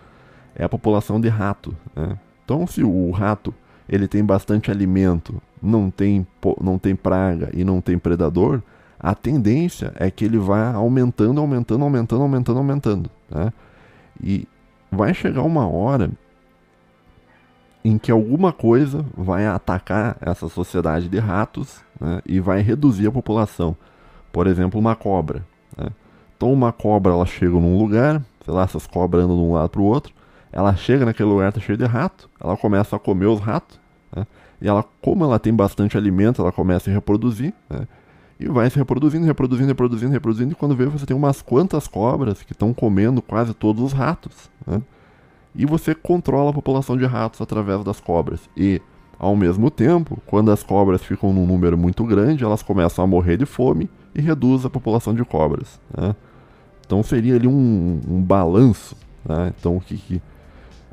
Speaker 1: é a população de rato. Né? Então, se o rato ele tem bastante alimento, não tem, não tem praga e não tem predador, a tendência é que ele vá aumentando, aumentando, aumentando, aumentando, aumentando. Né? E vai chegar uma hora em que alguma coisa vai atacar essa sociedade de ratos né? e vai reduzir a população. Por exemplo, uma cobra. Né? Então uma cobra ela chega num lugar, sei lá, essas cobras andam de um lado para o outro. Ela chega naquele lugar, tá cheio de rato, ela começa a comer os ratos, né? e ela, como ela tem bastante alimento, ela começa a reproduzir, né? e vai se reproduzindo, reproduzindo, reproduzindo, reproduzindo, e quando vê você tem umas quantas cobras que estão comendo quase todos os ratos, né? e você controla a população de ratos através das cobras. E, ao mesmo tempo, quando as cobras ficam num número muito grande, elas começam a morrer de fome e reduz a população de cobras. Né? Então seria ali um, um balanço, né? Então o que, que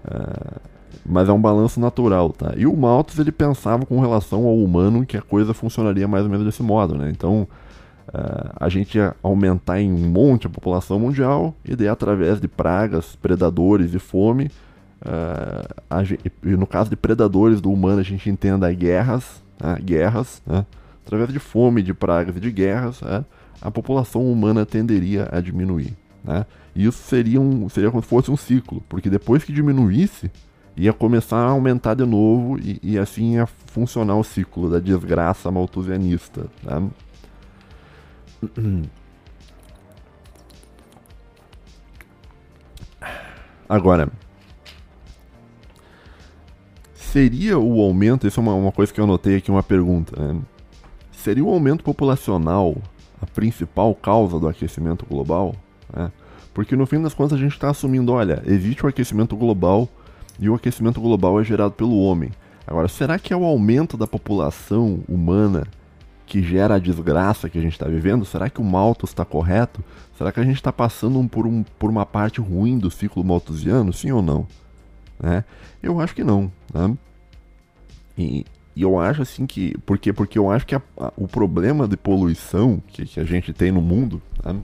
Speaker 1: uh, mas é um balanço natural, tá? E o Malthus ele pensava com relação ao humano que a coisa funcionaria mais ou menos desse modo, né? Então uh, a gente ia aumentar em um monte a população mundial e daí através de pragas, predadores e fome, uh, é, gente, e no caso de predadores do humano a gente entenda guerras, né? guerras, né? através de fome, de pragas e de guerras, né? a população humana tenderia a diminuir. Né? E isso seria, um, seria como se fosse um ciclo, porque depois que diminuísse, ia começar a aumentar de novo e, e assim ia funcionar o ciclo da desgraça malthusianista. Né? Agora, seria o aumento, isso é uma, uma coisa que eu anotei aqui, uma pergunta, né? seria o aumento populacional a principal causa do aquecimento global, né? porque no fim das contas a gente está assumindo, olha, existe o aquecimento global e o aquecimento global é gerado pelo homem. Agora, será que é o aumento da população humana que gera a desgraça que a gente está vivendo? Será que o Malthus está correto? Será que a gente está passando por, um, por uma parte ruim do ciclo malthusiano? Sim ou não? Né? Eu acho que não. Né? E, e eu acho assim que. Por quê? Porque eu acho que a, a, o problema de poluição que, que, a gente tem no mundo né,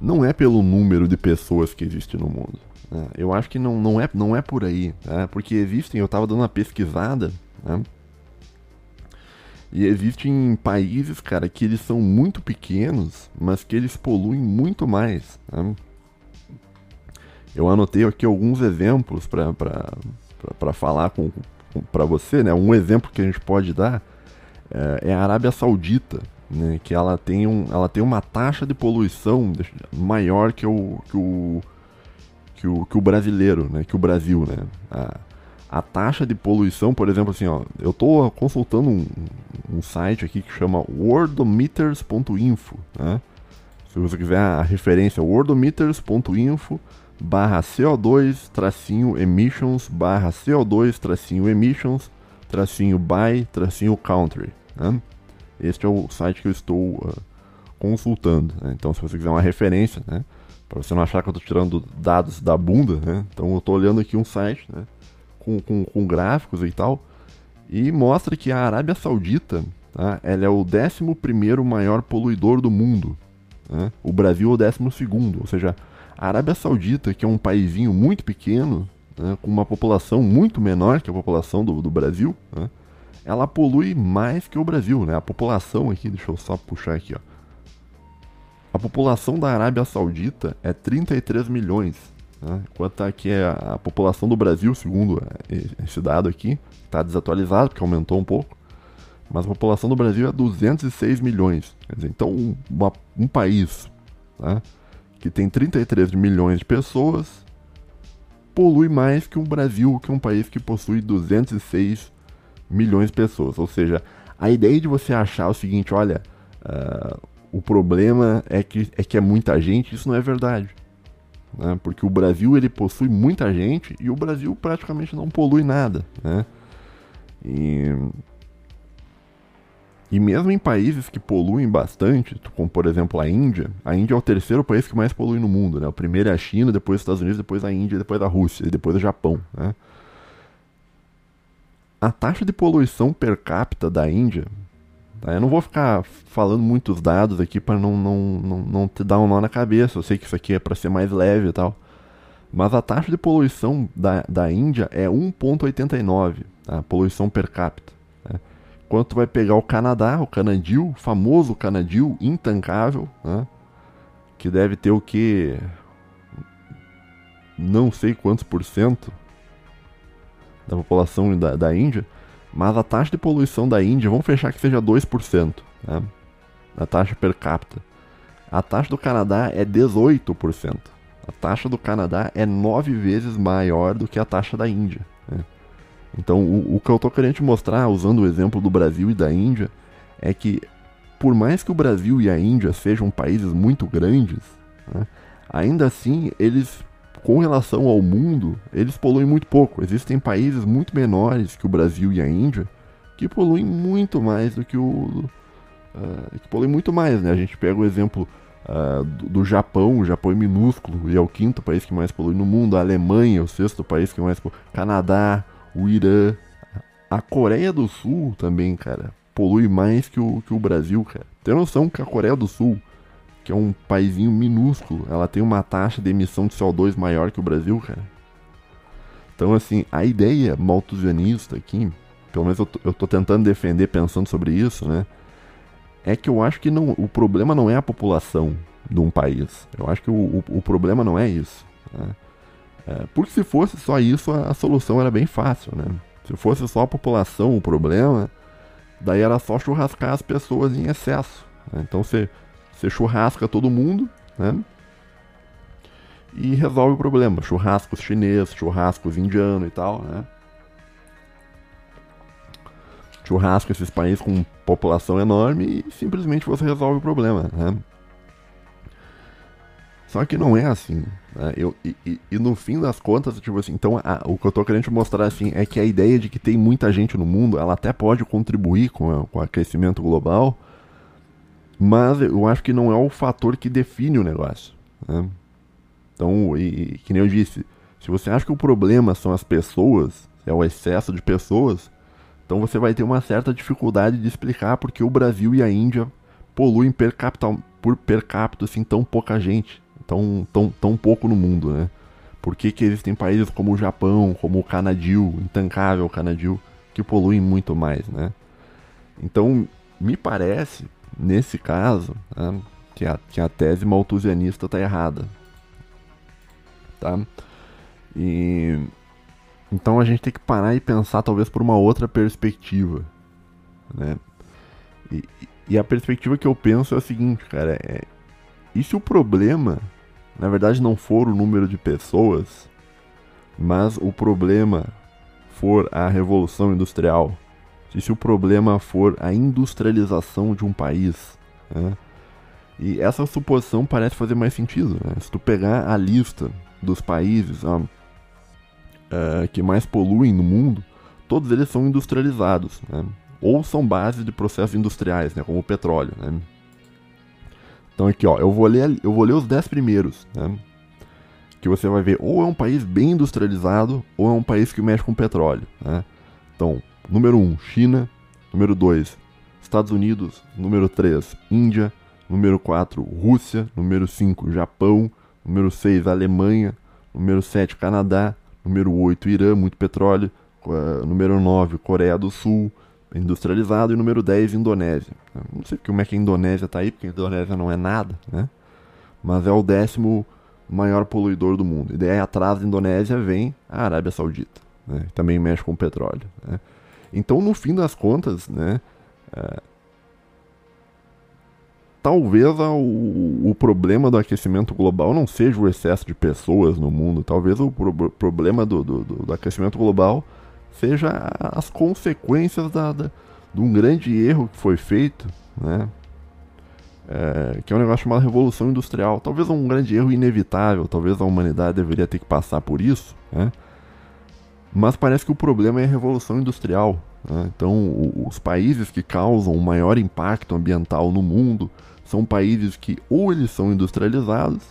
Speaker 1: não é pelo número de pessoas que existe no mundo. Né? Eu acho que não, não, é, não é por aí. Né, porque existem, eu estava dando uma pesquisada. Né, e existem países, cara, que eles são muito pequenos, mas que eles poluem muito mais. Eu anotei aqui alguns exemplos para falar com, para você, né? Um exemplo que a gente pode dar é, é a Arábia Saudita, né? Que ela tem, um, ela tem uma taxa de poluição maior que o, que o, que o, que o brasileiro, né? Que o Brasil, né? A, a taxa de poluição, por exemplo, assim, ó, eu estou consultando um, um, site aqui que chama worldometers.info, né? Se você quiser a referência, worldometers.info barra CO2 tracinho emissions barra CO2 tracinho emissions tracinho by tracinho country. Né? Este é o site que eu estou uh, consultando. Né? Então, se você quiser uma referência, né? para você não achar que eu estou tirando dados da bunda, né? então eu estou olhando aqui um site né? com, com, com gráficos e tal, e mostra que a Arábia Saudita tá? ela é o 11 maior poluidor do mundo. Né? O Brasil é o 12, ou seja, a Arábia Saudita, que é um paizinho muito pequeno, né, com uma população muito menor que a população do, do Brasil, né, ela polui mais que o Brasil, né? A população aqui, deixa eu só puxar aqui, ó. A população da Arábia Saudita é 33 milhões, né? enquanto aqui é a população do Brasil, segundo é, esse dado aqui, está desatualizado porque aumentou um pouco, mas a população do Brasil é 206 milhões. Quer dizer, então, um, uma, um país né, que tem 33 milhões de pessoas, polui mais que o Brasil, que é um país que possui 206 milhões de pessoas. Ou seja, a ideia de você achar o seguinte, olha, uh, o problema é que, é que é muita gente, isso não é verdade. Né? Porque o Brasil ele possui muita gente e o Brasil praticamente não polui nada. Né? E e mesmo em países que poluem bastante, como por exemplo a Índia, a Índia é o terceiro país que mais polui no mundo, né? O primeiro é a China, depois os Estados Unidos, depois a Índia, depois a Rússia e depois o Japão, né? A taxa de poluição per capita da Índia, tá? eu não vou ficar falando muitos dados aqui para não, não, não, não te dar um nó na cabeça, eu sei que isso aqui é para ser mais leve e tal, mas a taxa de poluição da, da Índia é 1,89, tá? poluição per capita. Quanto vai pegar o Canadá, o Canadil, famoso Canadil, intancável, né? que deve ter o que? Não sei quantos por cento da população da, da Índia, mas a taxa de poluição da Índia, vamos fechar que seja 2%, né? a taxa per capita. A taxa do Canadá é 18%. A taxa do Canadá é 9 vezes maior do que a taxa da Índia. Né? Então, o, o que eu estou querendo te mostrar, usando o exemplo do Brasil e da Índia, é que por mais que o Brasil e a Índia sejam países muito grandes, né, ainda assim eles, com relação ao mundo, eles poluem muito pouco. Existem países muito menores que o Brasil e a Índia que poluem muito mais do que o uh, que poluem muito mais, né? A gente pega o exemplo uh, do, do, Japão, o Japão é minúsculo e é o quinto país que mais polui no mundo, a Alemanha é o sexto país que mais polui, Canadá, o Irã, a Coreia do Sul também, cara, polui mais que o, que o Brasil, cara. Tem noção que a Coreia do Sul, que é um paizinho minúsculo, ela tem uma taxa de emissão de CO2 maior que o Brasil, cara. Então, assim, a ideia malthusianista aqui, pelo menos eu tô, eu tô tentando defender pensando sobre isso, né? É que eu acho que não, o problema não é a população de um país. Eu acho que o, o, o problema não é isso. Né? É, porque se fosse só isso, a, a solução era bem fácil, né? Se fosse só a população o problema, daí era só churrascar as pessoas em excesso. Né? Então você, churrasca todo mundo, né? E resolve o problema. Churrascos chineses, churrascos indianos e tal, né? Churrasco esses países com população enorme e simplesmente você resolve o problema, né? Só que não é assim. Né? Eu, e, e, e, no fim das contas, tipo assim, então a, o que eu tô querendo te mostrar assim é que a ideia de que tem muita gente no mundo, ela até pode contribuir com, a, com o aquecimento global, mas eu acho que não é o fator que define o negócio. Né? Então, e, e, que nem eu disse, se você acha que o problema são as pessoas, é o excesso de pessoas, então você vai ter uma certa dificuldade de explicar porque o Brasil e a Índia poluem per capita, por per capita assim, tão pouca gente tão, tão, tão pouco no mundo, né? Por que, que existem países como o Japão, como o Canadil, intancável Canadil, que poluem muito mais, né? Então, me parece, nesse caso, né, que, a, que a tese malthusianista está errada. Tá? E, então a gente tem que parar e pensar talvez por uma outra perspectiva, né? E, e a perspectiva que eu penso é a seguinte, cara, é, e se o problema na verdade, não for o número de pessoas, mas o problema for a revolução industrial, e se o problema for a industrialização de um país, né? E essa suposição parece fazer mais sentido. Né? Se tu pegar a lista dos países é, que mais poluem no mundo, todos eles são industrializados, né? ou são base de processos industriais, né? como o petróleo. Né? Então aqui, ó, eu vou ler, eu vou ler os 10 primeiros, né? Que você vai ver, ou é um país bem industrializado, ou é um país que mexe com petróleo, né? Então, número 1, China. Número 2, Estados Unidos. Número 3, Índia. Número 4, Rússia. Número 5, Japão. Número 6, Alemanha. Número 7, Canadá. Número 8, Irã, muito petróleo. número 9, Coreia do Sul industrializado, e número 10, Indonésia. Não sei como é que a Indonésia está aí, porque a Indonésia não é nada, né? Mas é o décimo maior poluidor do mundo. E daí atrás da Indonésia vem a Arábia Saudita, né? também mexe com petróleo. Né? Então, no fim das contas, né? É... Talvez o, o problema do aquecimento global não seja o excesso de pessoas no mundo. Talvez o pro problema do, do, do aquecimento global seja as consequências da, da, de um grande erro que foi feito, né? É, que é um negócio chamado Revolução Industrial. Talvez é um grande erro inevitável, talvez a humanidade deveria ter que passar por isso, né? Mas parece que o problema é a Revolução Industrial. Né? Então, o, os países que causam o maior impacto ambiental no mundo são países que ou eles são industrializados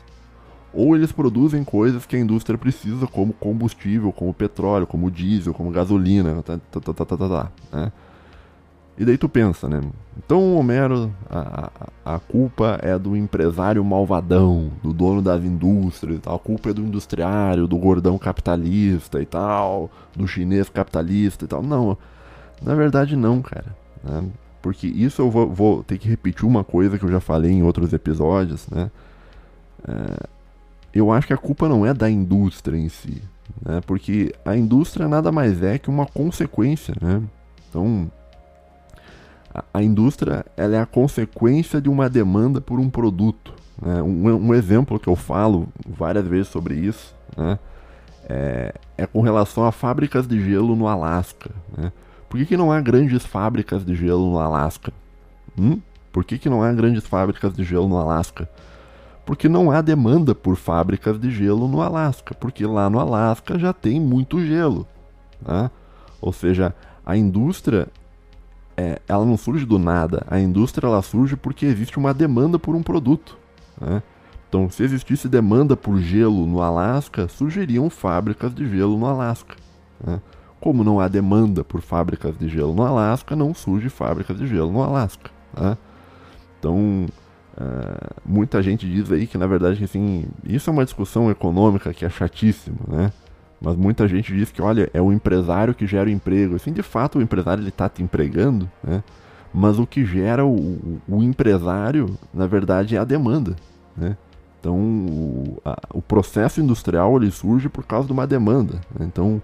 Speaker 1: ou eles produzem coisas que a indústria precisa, como combustível, como petróleo, como diesel, como gasolina, tá, tá, tá, tá, tá, tá, né? E daí tu pensa, né? Então, Homero, a, a, a culpa é do empresário malvadão, do dono das indústrias e tal. A culpa é do industriário, do gordão capitalista e tal, do chinês capitalista e tal. Não, na verdade não, cara. Né? Porque isso eu vou, vou, ter que repetir uma coisa que eu já falei em outros episódios, né? É, eu acho que a culpa não é da indústria em si, né? Porque a indústria nada mais é que uma consequência, né? Então, a, a indústria ela é a consequência de uma demanda por um produto. Né? Um, um, exemplo que eu falo várias vezes sobre isso, né? É, é com relação a fábricas de gelo no Alasca. Né? Por que, que não há grandes fábricas de gelo no Alasca? Hum? Por que, que não há grandes fábricas de gelo no Alasca? porque não há demanda por fábricas de gelo no Alasca, porque lá no Alasca já tem muito gelo. Né? Ou seja, a indústria é, ela não surge do nada, a indústria ela surge porque existe uma demanda por um produto. Né? Então, se existisse demanda por gelo no Alasca, surgiriam fábricas de gelo no Alasca. Né? Como não há demanda por fábricas de gelo no Alasca, não surge fábricas de gelo no Alasca. Né? Então, ah, muita gente diz aí que na verdade assim, isso é uma discussão econômica que é chatíssima, né? Mas muita gente diz que, olha, é o empresário que gera o emprego. Assim, de fato, o empresário ele está te empregando, né? Mas o que gera o, o empresário, na verdade, é a demanda, né? Então, o, a, o, processo industrial ele surge por causa de uma demanda. Né? Então,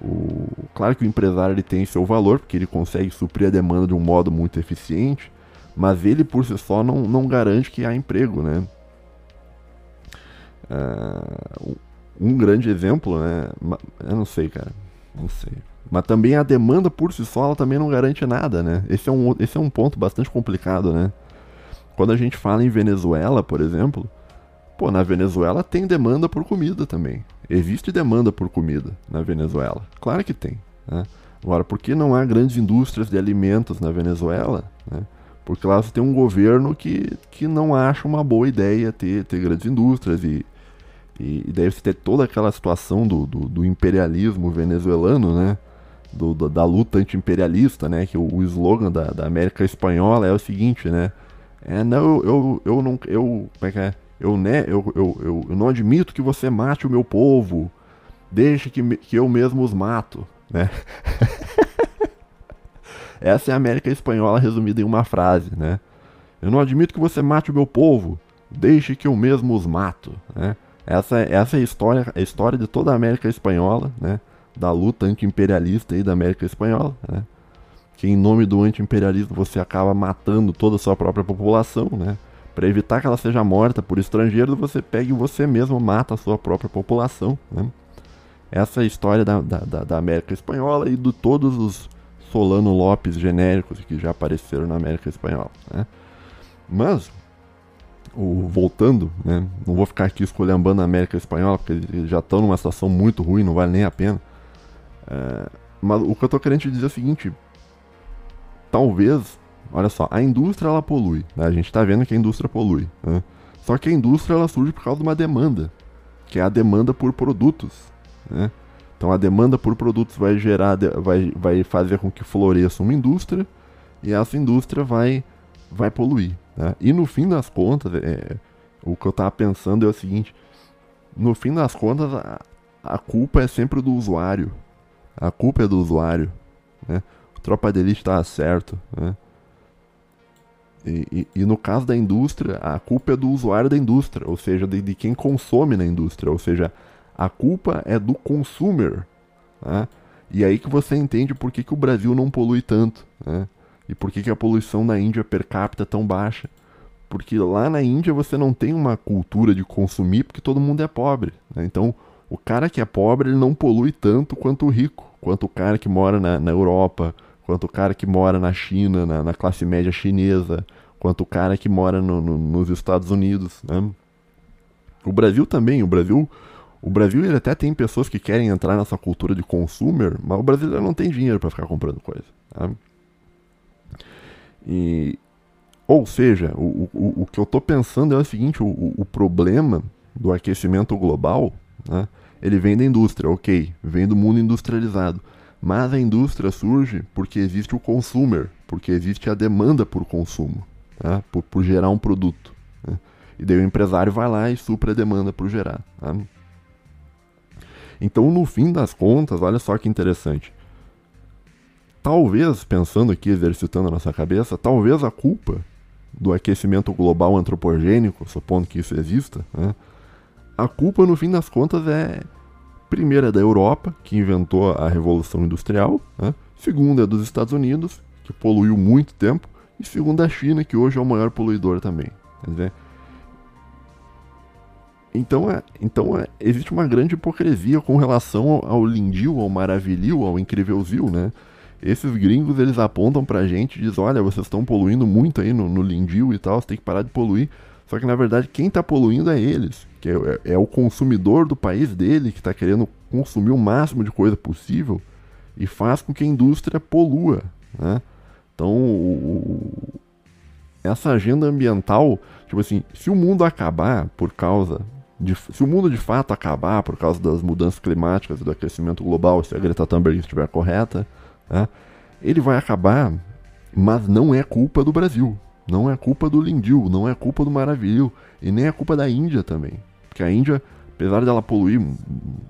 Speaker 1: o, claro que o empresário ele tem seu valor, porque ele consegue suprir a demanda de um modo muito eficiente, mas ele por si só não, não garante que há emprego, né? Uh, um grande exemplo, né? Eu não sei, cara, não sei. Mas também a demanda por si só, ela também não garante nada, né? Esse é um, esse é um ponto bastante complicado, né? Quando a gente fala em Venezuela, por exemplo, pô, na Venezuela tem demanda por comida também. Existe demanda por comida na Venezuela. Claro que tem, né? Agora, por que não há grandes indústrias de alimentos na Venezuela? Né? Porque lá você tem um governo que, que não acha uma boa ideia ter, ter grandes indústrias e, e, e ter toda aquela situação do, do, do imperialismo venezuelano, né? Do, da, da, luta anti-imperialista, né? Que o, o slogan da, da, América Espanhola é o seguinte, né? É, não, eu, eu, eu não. Eu, como é que é? Eu, né, eu, eu, eu, eu não admito que você mate o meu povo. Deixe que, que eu mesmo os mato, né? Essa é a América espanhola resumida em uma frase, né? Eu não admito que você mate o meu povo, deixe que eu mesmo os mato, né? Essa, essa é a história, a história de toda a América espanhola, né? Da luta anti-imperialista aí da América espanhola, né? Que em nome do anti-imperialismo você acaba matando toda a sua própria população, né? Para evitar que ela seja morta por estrangeiros, você pega e você mesmo mata a sua própria população, né? essa é a história da, da, da, América Espanhola e de todos os Solano Lopes genéricos que já apareceram na América Espanhola. Né? Mas, o, voltando, né, não vou ficar aqui escolhendo a América Espanhola, porque eles já estão numa situação muito ruim, não vale nem a pena. É, mas o que eu estou querendo te dizer é o seguinte: talvez, olha só, a indústria ela polui, né, a gente está vendo que a indústria polui. Né, só que a indústria ela surge por causa de uma demanda, que é a demanda por produtos. Né? Então a demanda por produtos vai gerar, vai, vai fazer com que floresça uma indústria e essa indústria vai, vai poluir. Né? E no fim das contas, é, o que eu estava pensando é o seguinte: no fim das contas, a, a, culpa é sempre do usuário. A culpa é do usuário. Né? O tropa de elite está certo. Né? E, e, e, no caso da indústria, a culpa é do usuário da indústria, ou seja, de, de quem consome na indústria, ou seja, a culpa é do consumer. Né? E aí que você entende por que, que o Brasil não polui tanto. Né? E por que, que a poluição na Índia per capita é tão baixa. Porque lá na Índia você não tem uma cultura de consumir porque todo mundo é pobre. Né? Então, o cara que é pobre ele não polui tanto quanto o rico, quanto o cara que mora na, na Europa, quanto o cara que mora na China, na, na classe média chinesa, quanto o cara que mora no, no, nos Estados Unidos. Né? O Brasil também, o Brasil o Brasil ele até tem pessoas que querem entrar nessa cultura de consumer, mas o brasileiro não tem dinheiro para ficar comprando coisa. Tá? E, ou seja, o, o, o que eu estou pensando é o seguinte: o, o problema do aquecimento global, né, ele vem da indústria, ok, vem do mundo industrializado. Mas a indústria surge porque existe o consumer, porque existe a demanda por consumo, tá? por, por, gerar um produto. Né? E daí o empresário vai lá e supra a demanda por gerar. Tá? Então, no fim das contas, olha só que interessante. Talvez, pensando aqui, exercitando a nossa cabeça, talvez a culpa do aquecimento global antropogênico, supondo que isso exista, né? a culpa, no fim das contas, é. Primeiro é da Europa, que inventou a Revolução Industrial. Né? Segunda é dos Estados Unidos, que poluiu muito tempo. E segunda é a China, que hoje é o maior poluidor também. Quer dizer, então, é, então é, existe uma grande hipocrisia com relação ao, ao lindil, ao maravilhil, ao incrívelzil, né? Esses gringos, eles apontam pra gente e dizem, olha, vocês estão poluindo muito aí no, no lindil e tal, você tem que parar de poluir. Só que, na verdade, quem tá poluindo é eles, que é, é, é o consumidor do país dele, que tá querendo consumir o máximo de coisa possível e faz com que a indústria polua, né? Então, o, essa agenda ambiental, tipo assim, se o mundo acabar por causa de, se o mundo de fato acabar por causa das mudanças climáticas e do aquecimento global, se a Greta Thunberg estiver correta, né, ele vai acabar, mas não é culpa do Brasil, não é culpa do Lindil, não é culpa do Maravilho e nem é culpa da Índia também, porque a Índia, apesar dela poluir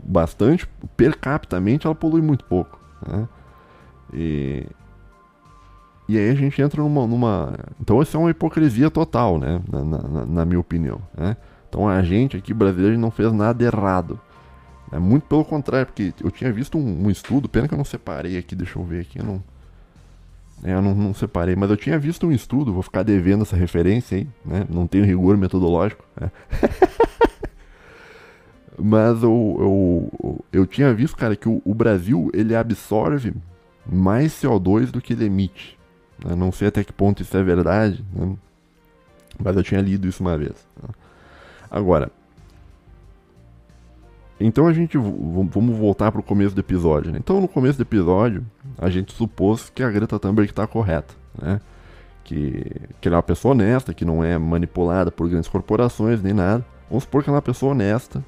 Speaker 1: bastante, per capita, ela polui muito pouco. Né? E, e aí a gente entra numa, numa. Então, isso é uma hipocrisia total, né? Na, na, na minha opinião. Né? Então a gente aqui brasileiro não fez nada errado. É muito pelo contrário, porque eu tinha visto um, um, estudo, pena que eu não separei aqui, deixa eu ver aqui, eu não. Né, eu não, não, separei, mas eu tinha visto um estudo, vou ficar devendo essa referência aí, né? Não tenho rigor metodológico. Né. mas eu, eu, eu tinha visto, cara, que o, o, Brasil ele absorve mais CO2 do que ele emite. Né. Não sei até que ponto isso é verdade, né? mas eu tinha lido isso uma vez. Né? Agora, então a gente vamos voltar para o começo do episódio. Né? Então no começo do episódio a gente supôs que a Greta Thunberg está correta, né? Que, que ela é uma pessoa honesta, que não é manipulada por grandes corporações nem nada. Vamos supor que ela é uma pessoa honesta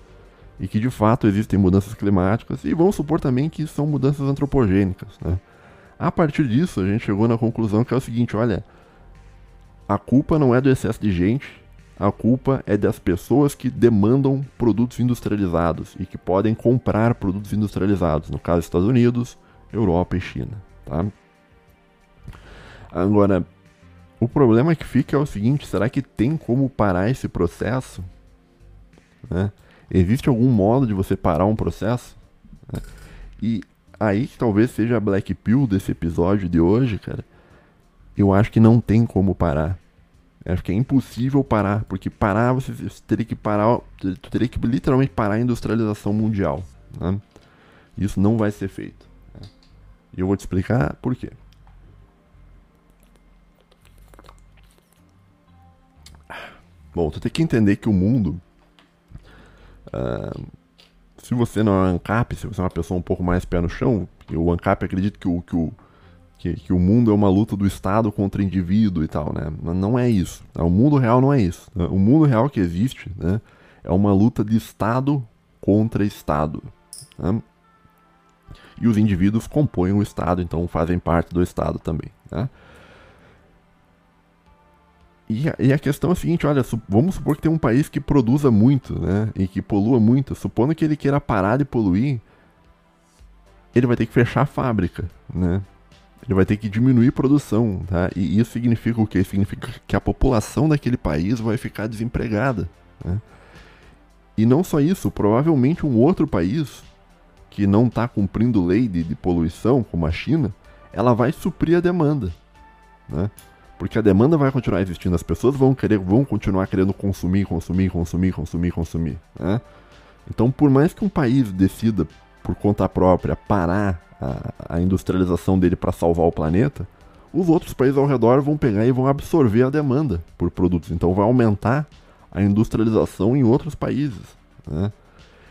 Speaker 1: e que de fato existem mudanças climáticas e vamos supor também que são mudanças antropogênicas, né? A partir disso a gente chegou na conclusão que é o seguinte, olha, a culpa não é do excesso de gente a culpa é das pessoas que demandam produtos industrializados e que podem comprar produtos industrializados, no caso Estados Unidos, Europa e China, tá? Agora, o problema que fica é o seguinte: será que tem como parar esse processo? Né? Existe algum modo de você parar um processo? Né? E aí que talvez seja a black pill desse episódio de hoje, cara. Eu acho que não tem como parar. Acho é, que é impossível parar, porque parar você teria que parar, teria que literalmente parar a industrialização mundial. Né? Isso não vai ser feito. Né? E eu vou te explicar por quê. Bom, tu tem que entender que o mundo, uh, se você não é ANCAP, se você é uma pessoa um pouco mais pé no chão, o ANCAP acredito que o, que o que, que, o mundo é uma luta do Estado contra o indivíduo e tal, né? Mas não é isso. É, o mundo real não é isso. É, o mundo real que existe né, é uma luta de Estado contra Estado. Né? E os indivíduos compõem o Estado, então fazem parte do Estado também. Né? E a, e a, questão é a seguinte, olha, su vamos supor que tem um país que produza muito, né? E que polua muito. Supondo que ele queira parar de poluir, ele vai ter que fechar a fábrica, né? ele vai ter que diminuir produção, tá? E isso significa o quê? Significa que a população daquele país vai ficar desempregada, né? E não só isso, provavelmente um outro país que não está cumprindo lei de, de, poluição, como a China, ela vai suprir a demanda, né? Porque a demanda vai continuar existindo, as pessoas vão querer, vão continuar querendo consumir, consumir, consumir, consumir, consumir, né? Então, por mais que um país decida por conta própria parar a, a industrialização dele para salvar o planeta, os outros países ao redor vão pegar e vão absorver a demanda por produtos. Então vai aumentar a industrialização em outros países. Né?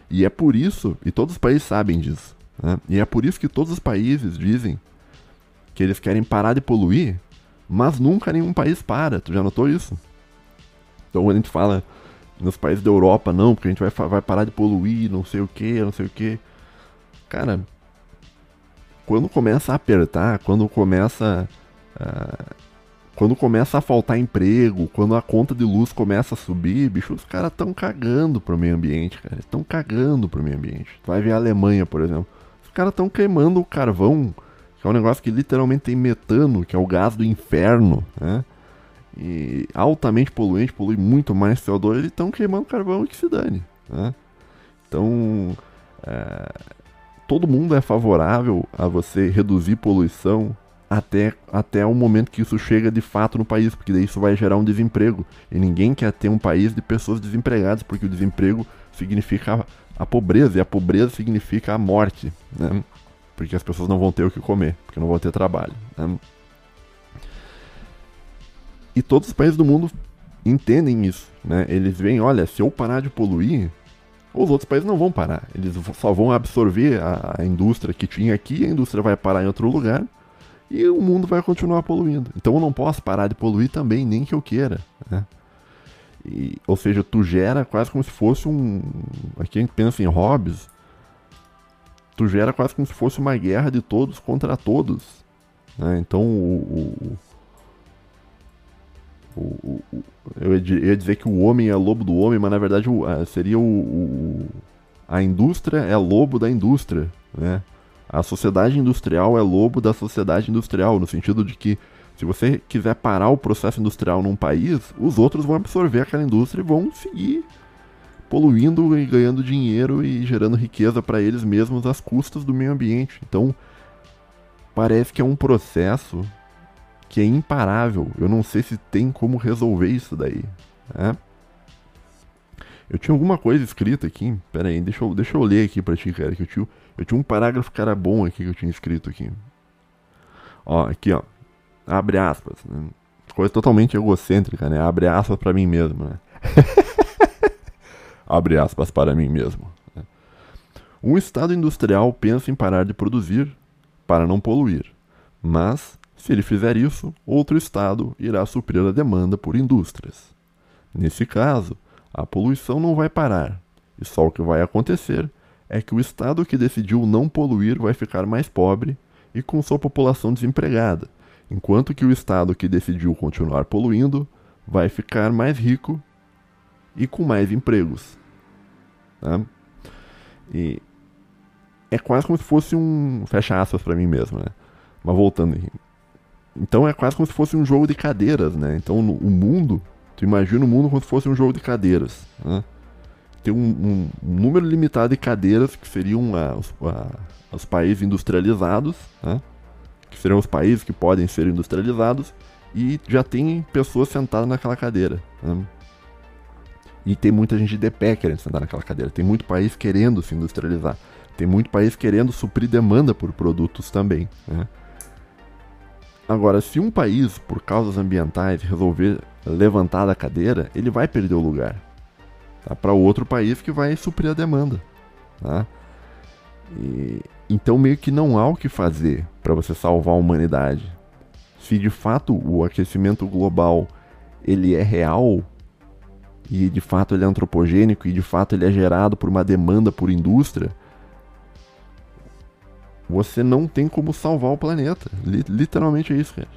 Speaker 1: E é por isso, e todos os países sabem disso, né? e é por isso que todos os países dizem que eles querem parar de poluir, mas nunca nenhum país para. Tu já notou isso? Então a gente fala nos países da Europa, não, porque a gente vai, vai parar de poluir, não sei o que, não sei o que. Cara, quando começa a apertar, quando começa. Uh, quando começa a faltar emprego, quando a conta de luz começa a subir, bicho, os caras estão cagando pro meio ambiente, cara. Estão cagando pro meio ambiente. vai ver a Alemanha, por exemplo. Os caras estão queimando o carvão, que é um negócio que literalmente tem metano, que é o gás do inferno, né? E altamente poluente, polui muito mais CO2, eles estão queimando carvão e que se dane, né? Então. Uh, todo mundo é favorável a você reduzir poluição até, até o momento que isso chega de fato no país, porque daí isso vai gerar um desemprego. E ninguém quer ter um país de pessoas desempregadas, porque o desemprego significa a, a pobreza, e a pobreza significa a morte, né? Porque as pessoas não vão ter o que comer, porque não vão ter trabalho. Né? E todos os países do mundo entendem isso, né? Eles veem, olha, se eu parar de poluir, os outros países não vão parar. Eles só vão absorver a, a indústria que tinha aqui, a indústria vai parar em outro lugar e o mundo vai continuar poluindo. Então eu não posso parar de poluir também, nem que eu queira. Né? E, ou seja, tu gera quase como se fosse um. Aqui a gente pensa em hobbies. Tu gera quase como se fosse uma guerra de todos contra todos. Né? Então o, o o, o, eu ia dizer que o homem é lobo do homem, mas na verdade é, seria o, a indústria é lobo da indústria, né? A sociedade industrial é lobo da sociedade industrial, no sentido de que se você quiser parar o processo industrial num país, os outros vão absorver aquela indústria e vão seguir poluindo e ganhando dinheiro e gerando riqueza para eles mesmos às custas do meio ambiente. Então, parece que é um processo que é imparável. Eu não sei se tem como resolver isso daí. Né? Eu tinha alguma coisa escrita aqui. Pera aí, deixa eu, deixa eu ler aqui pra ti, cara. Que eu, tinha, eu tinha um parágrafo, que era bom aqui que eu tinha escrito aqui. Ó, aqui, ó. Abre aspas. Né? Coisa totalmente egocêntrica, né? Abre aspas pra mim mesmo, né? Abre aspas para mim mesmo. Né? Um Estado industrial pensa em parar de produzir para não poluir, mas se ele fizer isso, outro Estado irá suprir a demanda por indústrias. Nesse caso, a poluição não vai parar, e só o que vai acontecer é que o Estado que decidiu não poluir vai ficar mais pobre e com sua população desempregada, enquanto que o Estado que decidiu continuar poluindo vai ficar mais rico e com mais empregos. Tá? E é quase como se fosse um. Fecha aspas para mim mesmo, né? Mas voltando aqui. Então é quase como se fosse um jogo de cadeiras, né? Então o mundo, tu imagina o mundo como se fosse um jogo de cadeiras, né? Tem um, um, um número limitado de cadeiras que seriam a, os, a, os países industrializados, né? que serão os países que podem ser industrializados, e já tem pessoas sentadas naquela cadeira. Né? E tem muita gente de pé querendo sentar naquela cadeira. Tem muito país querendo se industrializar. Tem muito país querendo suprir demanda por produtos também. Né? Agora, se um país, por causas ambientais, resolver levantar da cadeira, ele vai perder o lugar tá? para outro país que vai suprir a demanda. Tá? E, então, meio que não há o que fazer para você salvar a humanidade. Se de fato o aquecimento global ele é real e de fato ele é antropogênico e de fato ele é gerado por uma demanda por indústria, você não tem como salvar o planeta. Literalmente é isso, cara.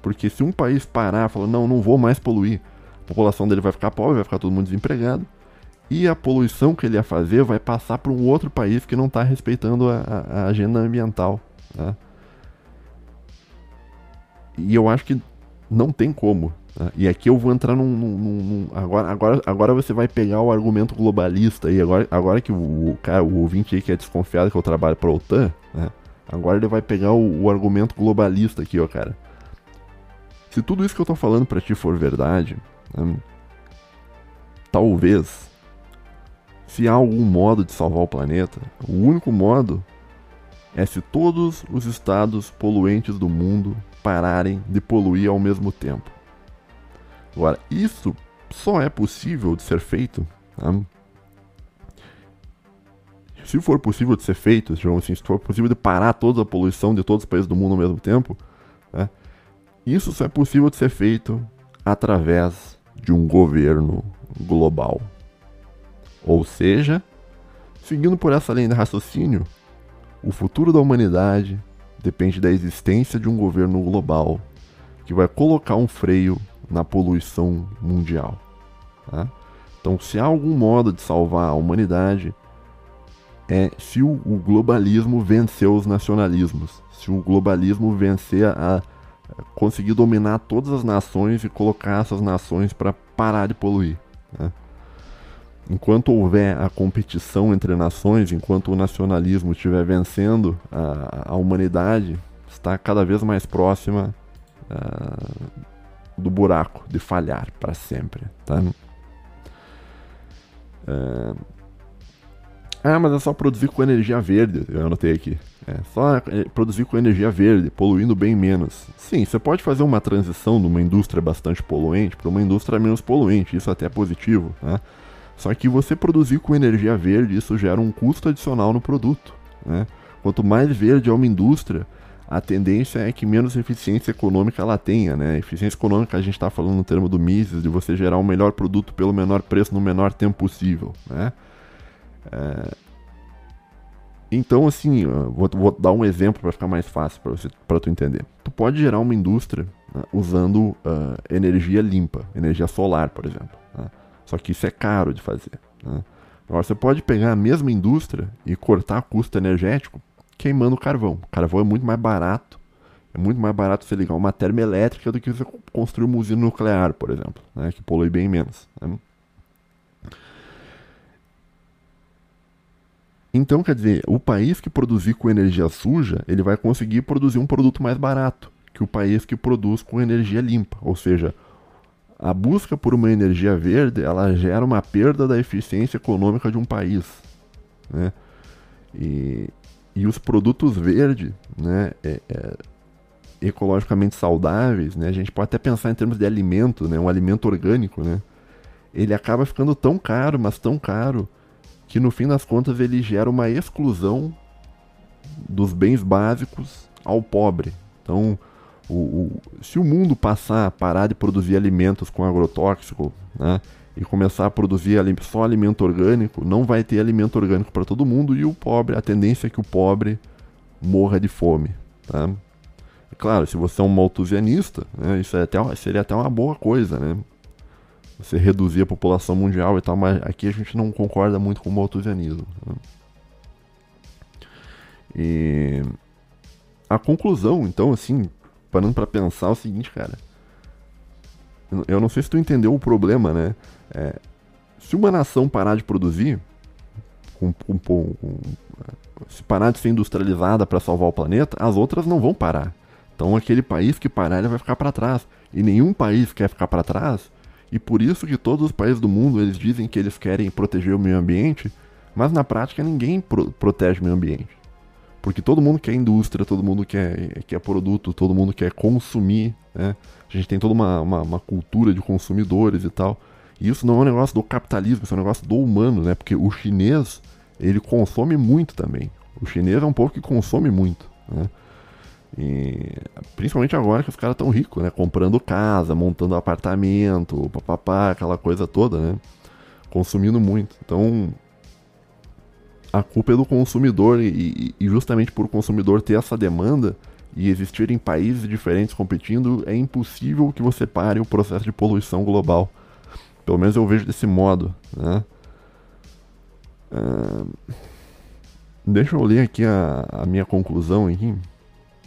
Speaker 1: Porque se um país parar e falar, não, não vou mais poluir, a população dele vai ficar pobre, vai ficar todo mundo desempregado. E a poluição que ele ia fazer vai passar para um outro país que não está respeitando a, a, agenda ambiental. Né? E eu acho que não tem como. Né? E aqui eu vou entrar num. num, num agora, agora, agora você vai pegar o argumento globalista. E agora, agora que o, o, cara, o ouvinte aí que é desconfiado que eu trabalho para a OTAN. Né? Agora ele vai pegar o, o argumento globalista aqui, ó, cara. Se tudo isso que eu tô falando para ti for verdade, né, talvez, se há algum modo de salvar o planeta, o único modo é se todos os estados poluentes do mundo pararem de poluir ao mesmo tempo. Agora, isso só é possível de ser feito né, se for possível de ser feito, digamos assim, se for possível de parar toda a poluição de todos os países do mundo ao mesmo tempo, né, isso só é possível de ser feito através de um governo global. Ou seja, seguindo por essa linha de raciocínio, o futuro da humanidade depende da existência de um governo global que vai colocar um freio na poluição mundial. Tá? Então, se há algum modo de salvar a humanidade, é se o, o globalismo vencer os nacionalismos, se o globalismo vencer a, a conseguir dominar todas as nações e colocar essas nações para parar de poluir. Né? enquanto houver a competição entre nações, enquanto o nacionalismo estiver vencendo, a, a humanidade está cada vez mais próxima ah, do buraco, de falhar para sempre. Tá? É, ah, mas é só produzir com energia verde, eu anotei aqui. É só é, produzir com energia verde, poluindo bem menos. Sim, você pode fazer uma transição de uma indústria bastante poluente para uma indústria menos poluente, isso até é positivo, né? Só que você produzir com energia verde, isso gera um custo adicional no produto, né? Quanto mais verde é uma indústria, a tendência é que menos eficiência econômica ela tenha, né? Eficiência econômica a gente está falando no termo do Mises, de você gerar o um melhor produto pelo menor preço no menor tempo possível, né? É... Então, assim, vou, vou, dar um exemplo para ficar mais fácil para você, para tu entender. Tu pode gerar uma indústria né, usando uh, energia limpa, energia solar, por exemplo. Né? Só que isso é caro de fazer. Né? Agora, você pode pegar a mesma indústria e cortar custo energético queimando carvão. Carvão é muito mais barato. É muito mais barato você ligar uma termoelétrica do que você construir uma usina nuclear, por exemplo, né, que polui bem menos. Né. Então, quer dizer, o país que produzir com energia suja, ele vai conseguir produzir um produto mais barato que o país que produz com energia limpa, ou seja, a busca por uma energia verde ela gera uma perda da eficiência econômica de um país. Né? E, e os produtos verdes, né, é, é, ecologicamente saudáveis, né, a gente pode até pensar em termos de alimento, né, um alimento orgânico, né, ele acaba ficando tão caro, mas tão caro, que no fim das contas ele gera uma exclusão dos bens básicos ao pobre. Então, o, o, se o mundo passar a parar de produzir alimentos com agrotóxico, né, e começar a produzir só alimento orgânico, não vai ter alimento orgânico para todo mundo e o pobre, a tendência é que o pobre morra de fome, tá? Claro, se você é um maltusianista, né, isso é até, seria até uma boa coisa, né? você reduzir a população mundial e tal, mas aqui a gente não concorda muito com o malthusianismo. Né? E a conclusão, então, assim, parando para pensar é o seguinte, cara. Eu não sei se tu entendeu o problema, né? É, se uma nação parar de produzir, com, com, com, se parar de ser industrializada para salvar o planeta, as outras não vão parar. Então aquele país que parar, ele vai ficar para trás. E nenhum país quer ficar para trás e por isso que todos os países do mundo eles dizem que eles querem proteger o meio ambiente, mas na prática ninguém pro protege o meio ambiente. Porque todo mundo quer indústria, todo mundo quer, quer produto, todo mundo quer consumir, né? A gente tem toda uma, uma, uma cultura de consumidores e tal. E isso não é um negócio do capitalismo, isso é um negócio do humano, né? Porque o chinês, ele consome muito também. O chinês é um povo que consome muito, né? E, principalmente agora que os caras estão ricos, né? Comprando casa, montando apartamento, papapá, aquela coisa toda, né? Consumindo muito. Então, a culpa é do consumidor e, e, justamente por o consumidor ter essa demanda e existirem países diferentes competindo, é impossível que você pare o processo de poluição global. Pelo menos eu vejo desse modo, né? Uh, deixa eu ler aqui a, a minha conclusão aqui.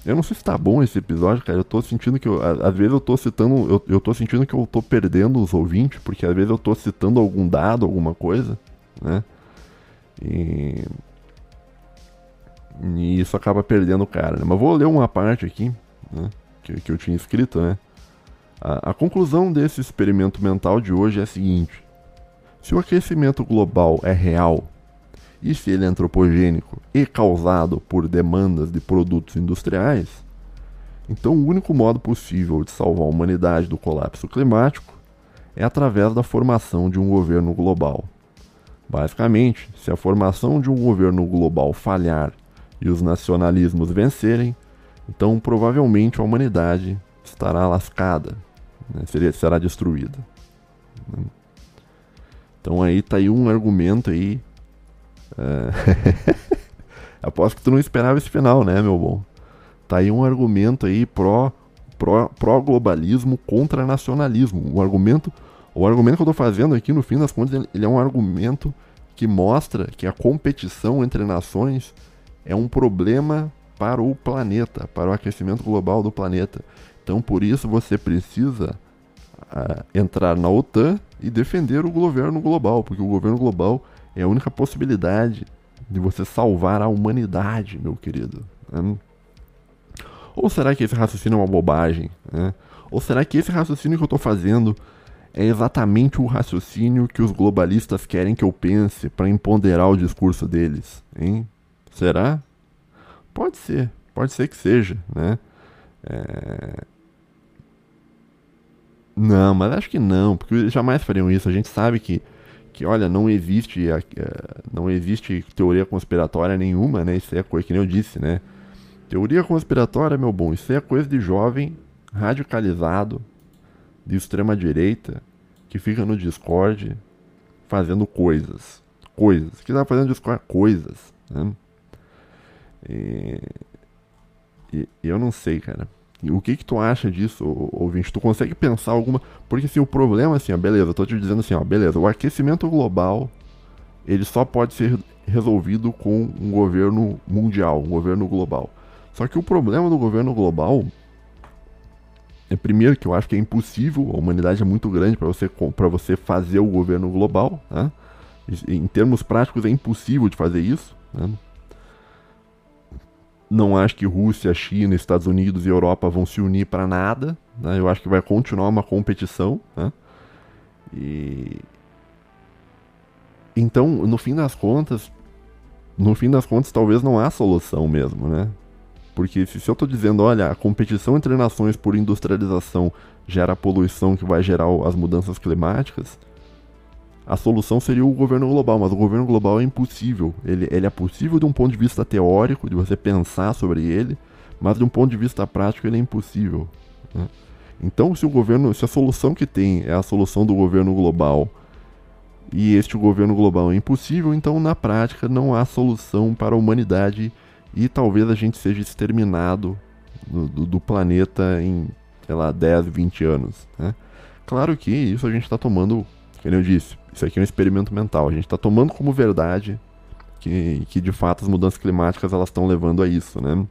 Speaker 1: Eu não sei se tá bom esse episódio, cara. Eu tô sentindo que. Eu, às vezes eu tô citando. Eu, eu tô sentindo que eu tô perdendo os ouvintes, porque às vezes eu tô citando algum dado, alguma coisa, né? E. E isso acaba perdendo o cara. Né? Mas vou ler uma parte aqui, né? Que, que eu tinha escrito, né? A, a conclusão desse experimento mental de hoje é a seguinte: se o aquecimento global é real e se ele é antropogênico e causado por demandas de produtos industriais, então o único modo possível de salvar a humanidade do colapso climático é através da formação de um governo global. Basicamente, se a formação de um governo global falhar e os nacionalismos vencerem, então provavelmente a humanidade estará lascada, né? Seria, será destruída. Então aí tá aí um argumento aí é. Aposto que tu não esperava esse final, né, meu bom? Tá aí um argumento aí pró, pró, pró globalismo contra nacionalismo. O argumento, o argumento que eu tô fazendo aqui no fim das contas, ele é um argumento que mostra que a competição entre nações é um problema para o planeta, para o aquecimento global do planeta. Então, por isso você precisa uh, entrar na OTAN e defender o governo global, porque o governo global é a única possibilidade de você salvar a humanidade, meu querido. Né? Ou será que esse raciocínio é uma bobagem? Né? Ou será que esse raciocínio que eu estou fazendo é exatamente o raciocínio que os globalistas querem que eu pense para empoderar o discurso deles? Hein? Será? Pode ser, pode ser que seja, né? É... Não, mas acho que não, porque eles jamais fariam isso. A gente sabe que que, olha, não existe, eh, não existe teoria conspiratória nenhuma, né? Isso é coisa que nem eu disse, né? Teoria conspiratória, meu bom, isso é coisa de jovem radicalizado de extrema direita que fica no Discord fazendo coisas, coisas. Que tá fazendo Discord coisas, né? E, e eu não sei, cara. O que que tu acha disso, ouvinte? Tu consegue pensar alguma... Porque, assim, o problema, assim, ó, beleza, eu tô te dizendo assim, ó, beleza, o aquecimento global, ele só pode ser resolvido com um governo mundial, um governo global. Só que o problema do governo global é primeiro que eu acho que é impossível, a humanidade é muito grande para você para você fazer o governo global, né? Em termos práticos é impossível de fazer isso, né? Não acho que Rússia, China, Estados Unidos e Europa vão se unir para nada. Né? Eu acho que vai continuar uma competição. Né? E... Então, no fim das contas, no fim das contas, talvez não há solução mesmo, né? Porque se, se eu estou dizendo, olha, a competição entre nações por industrialização gera a poluição que vai gerar as mudanças climáticas, a solução seria o governo global, mas o governo global é impossível. Ele, ele é possível de um ponto de vista teórico, de você pensar sobre ele, mas de um ponto de vista prático ele é impossível. Né? Então, se o governo, se a solução que tem é a solução do governo global e este governo global é impossível, então na prática não há solução para a humanidade e talvez a gente seja exterminado do, do, do planeta em, sei lá, 10, 20 anos. Né? Claro que isso a gente está tomando como eu disse, isso aqui é um experimento mental. A gente está tomando como verdade que, que de fato as mudanças climáticas elas estão levando a isso, né?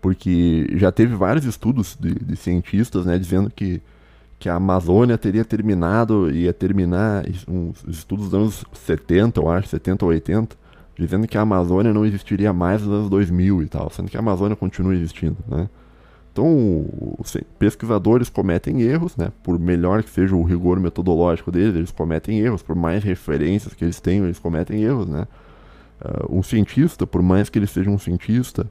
Speaker 1: Porque já teve vários estudos de, de cientistas, né, dizendo que que a Amazônia teria terminado, ia terminar uns estudos dos anos 70, eu acho, 70 ou 80, dizendo que a Amazônia não existiria mais nos anos 2000 e tal, sendo que a Amazônia continua existindo, né? Então, pesquisadores cometem erros, né? Por melhor que seja o rigor metodológico deles, eles cometem erros. Por mais referências que eles tenham, eles cometem erros, né? Uh, um cientista, por mais que ele seja um cientista,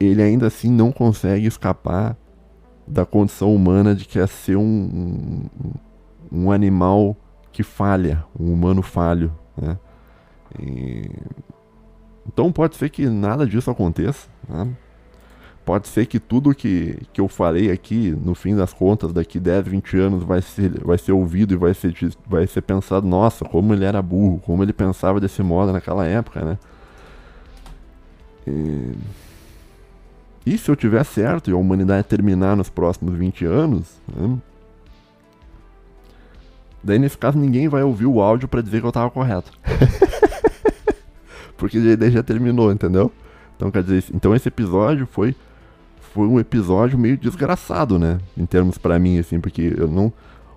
Speaker 1: ele ainda assim não consegue escapar da condição humana de que é ser um, um, um animal que falha, um humano falho, né? E... Então pode ser que nada disso aconteça, né? Pode ser que tudo que, que eu falei aqui, no fim das contas, daqui 10, 20 anos, vai ser, vai ser ouvido e vai ser, vai ser pensado, nossa, como ele era burro, como ele pensava desse modo naquela época, né? E, e se eu tiver certo e a humanidade terminar nos próximos 20 anos, né? daí nesse caso ninguém vai ouvir o áudio para dizer que eu tava correto. Porque daí já terminou, entendeu? Então quer dizer, então esse episódio foi foi um episódio meio desgraçado, né? Em termos para mim, assim, porque eu não.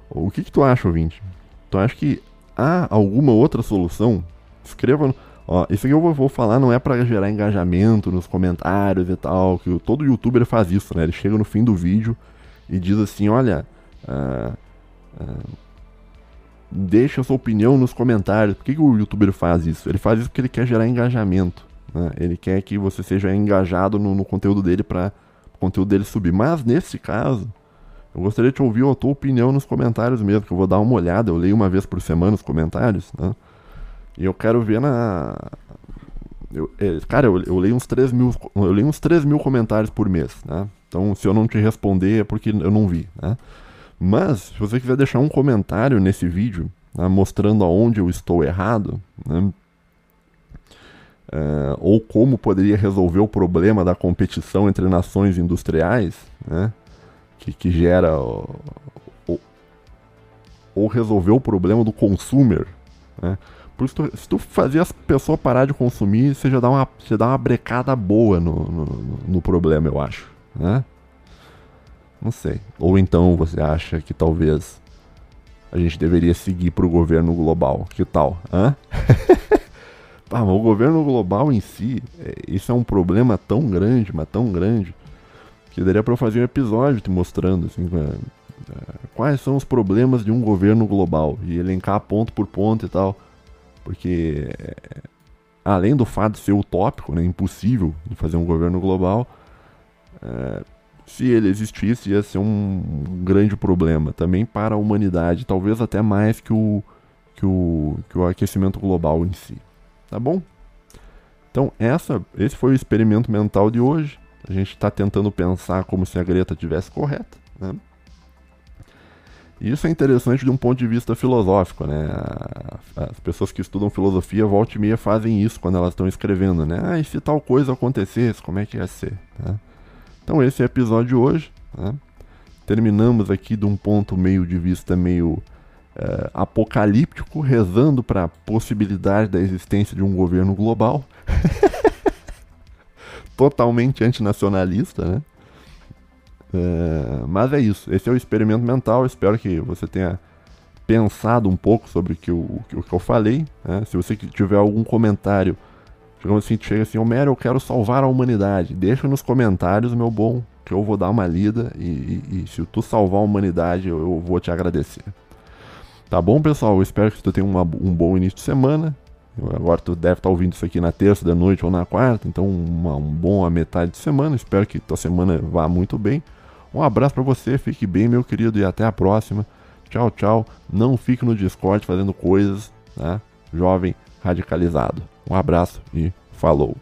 Speaker 1: O que, que tu acha, ouvinte? Tu acha que há alguma outra solução? Escreva. Ó, isso que eu vou falar não é para gerar engajamento nos comentários e tal, que todo youtuber faz isso, né? Ele chega no fim do vídeo e diz assim: olha, uh, uh, deixa a sua opinião nos comentários. Por que, que, o youtuber faz isso? Ele faz isso porque ele quer gerar engajamento. Né? Ele quer que você seja engajado no, no conteúdo dele para conteúdo dele subir. Mas nesse caso, eu gostaria de ouvir a tua opinião nos comentários mesmo, que eu vou dar uma olhada, eu leio uma vez por semana os comentários, né? E eu quero ver na. Eu, é, cara, eu, eu, leio uns 3 mil. Eu leio uns 3 mil comentários por mês, né? Então se eu não te responder é porque eu não vi, né? Mas, se você quiser deixar um comentário nesse vídeo, né, mostrando aonde eu estou errado, né, Uh, ou como poderia resolver o problema da competição entre nações industriais, né? que, que gera. Ou, ou resolver o problema do consumer. Né? Por isso, se tu fazer as pessoas parar de consumir, você já dá uma, você dá uma brecada boa no, no, no problema, eu acho. Né? Não sei. Ou então você acha que talvez a gente deveria seguir para o governo global. Que tal? Hã? Ah, o governo global em si, é, isso é um problema tão grande, mas tão grande, que daria para eu fazer um episódio te mostrando assim, né, é, quais são os problemas de um governo global e elencar ponto por ponto e tal. Porque, é, além do fato de ser utópico, né, impossível de fazer um governo global, é, se ele existisse, ia ser um grande problema também para a humanidade, talvez até mais que o, que o, que o aquecimento global em si tá bom? Então, essa, esse foi o experimento mental de hoje. A gente está tentando pensar como se a Greta tivesse correta, né? E isso é interessante de um ponto de vista filosófico, né? As pessoas que estudam filosofia volta e meia fazem isso quando elas estão escrevendo, né? Ah, e se tal coisa acontecesse, como é que ia ser? Né? Então esse é o episódio de hoje. Né? Terminamos aqui de um ponto meio de vista meio uh, apocalíptico, rezando para a possibilidade da existência de um governo global. Totalmente antinacionalista, né? Uh, mas é isso. Esse é o experimento mental. espero que você tenha pensado um pouco sobre o que eu, o que eu falei. Né? Se você tiver algum comentário, digamos assim, chega assim, Homero, eu quero salvar a humanidade. Deixa nos comentários, meu bom, que eu vou dar uma lida. E, e, e se tu salvar a humanidade, eu, eu vou te agradecer. Tá bom, pessoal? Eu espero que tu tenha uma, um bom início de semana. Agora tu deve estar tá ouvindo isso aqui na terça da noite ou na quarta, então uma, um bom a metade de semana. Espero que tua semana vá muito bem. Um abraço para você, fique bem, meu querido, e até a próxima. Tchau, tchau. Não fique no Discord fazendo coisas, tá? Jovem radicalizado. Um abraço e falou.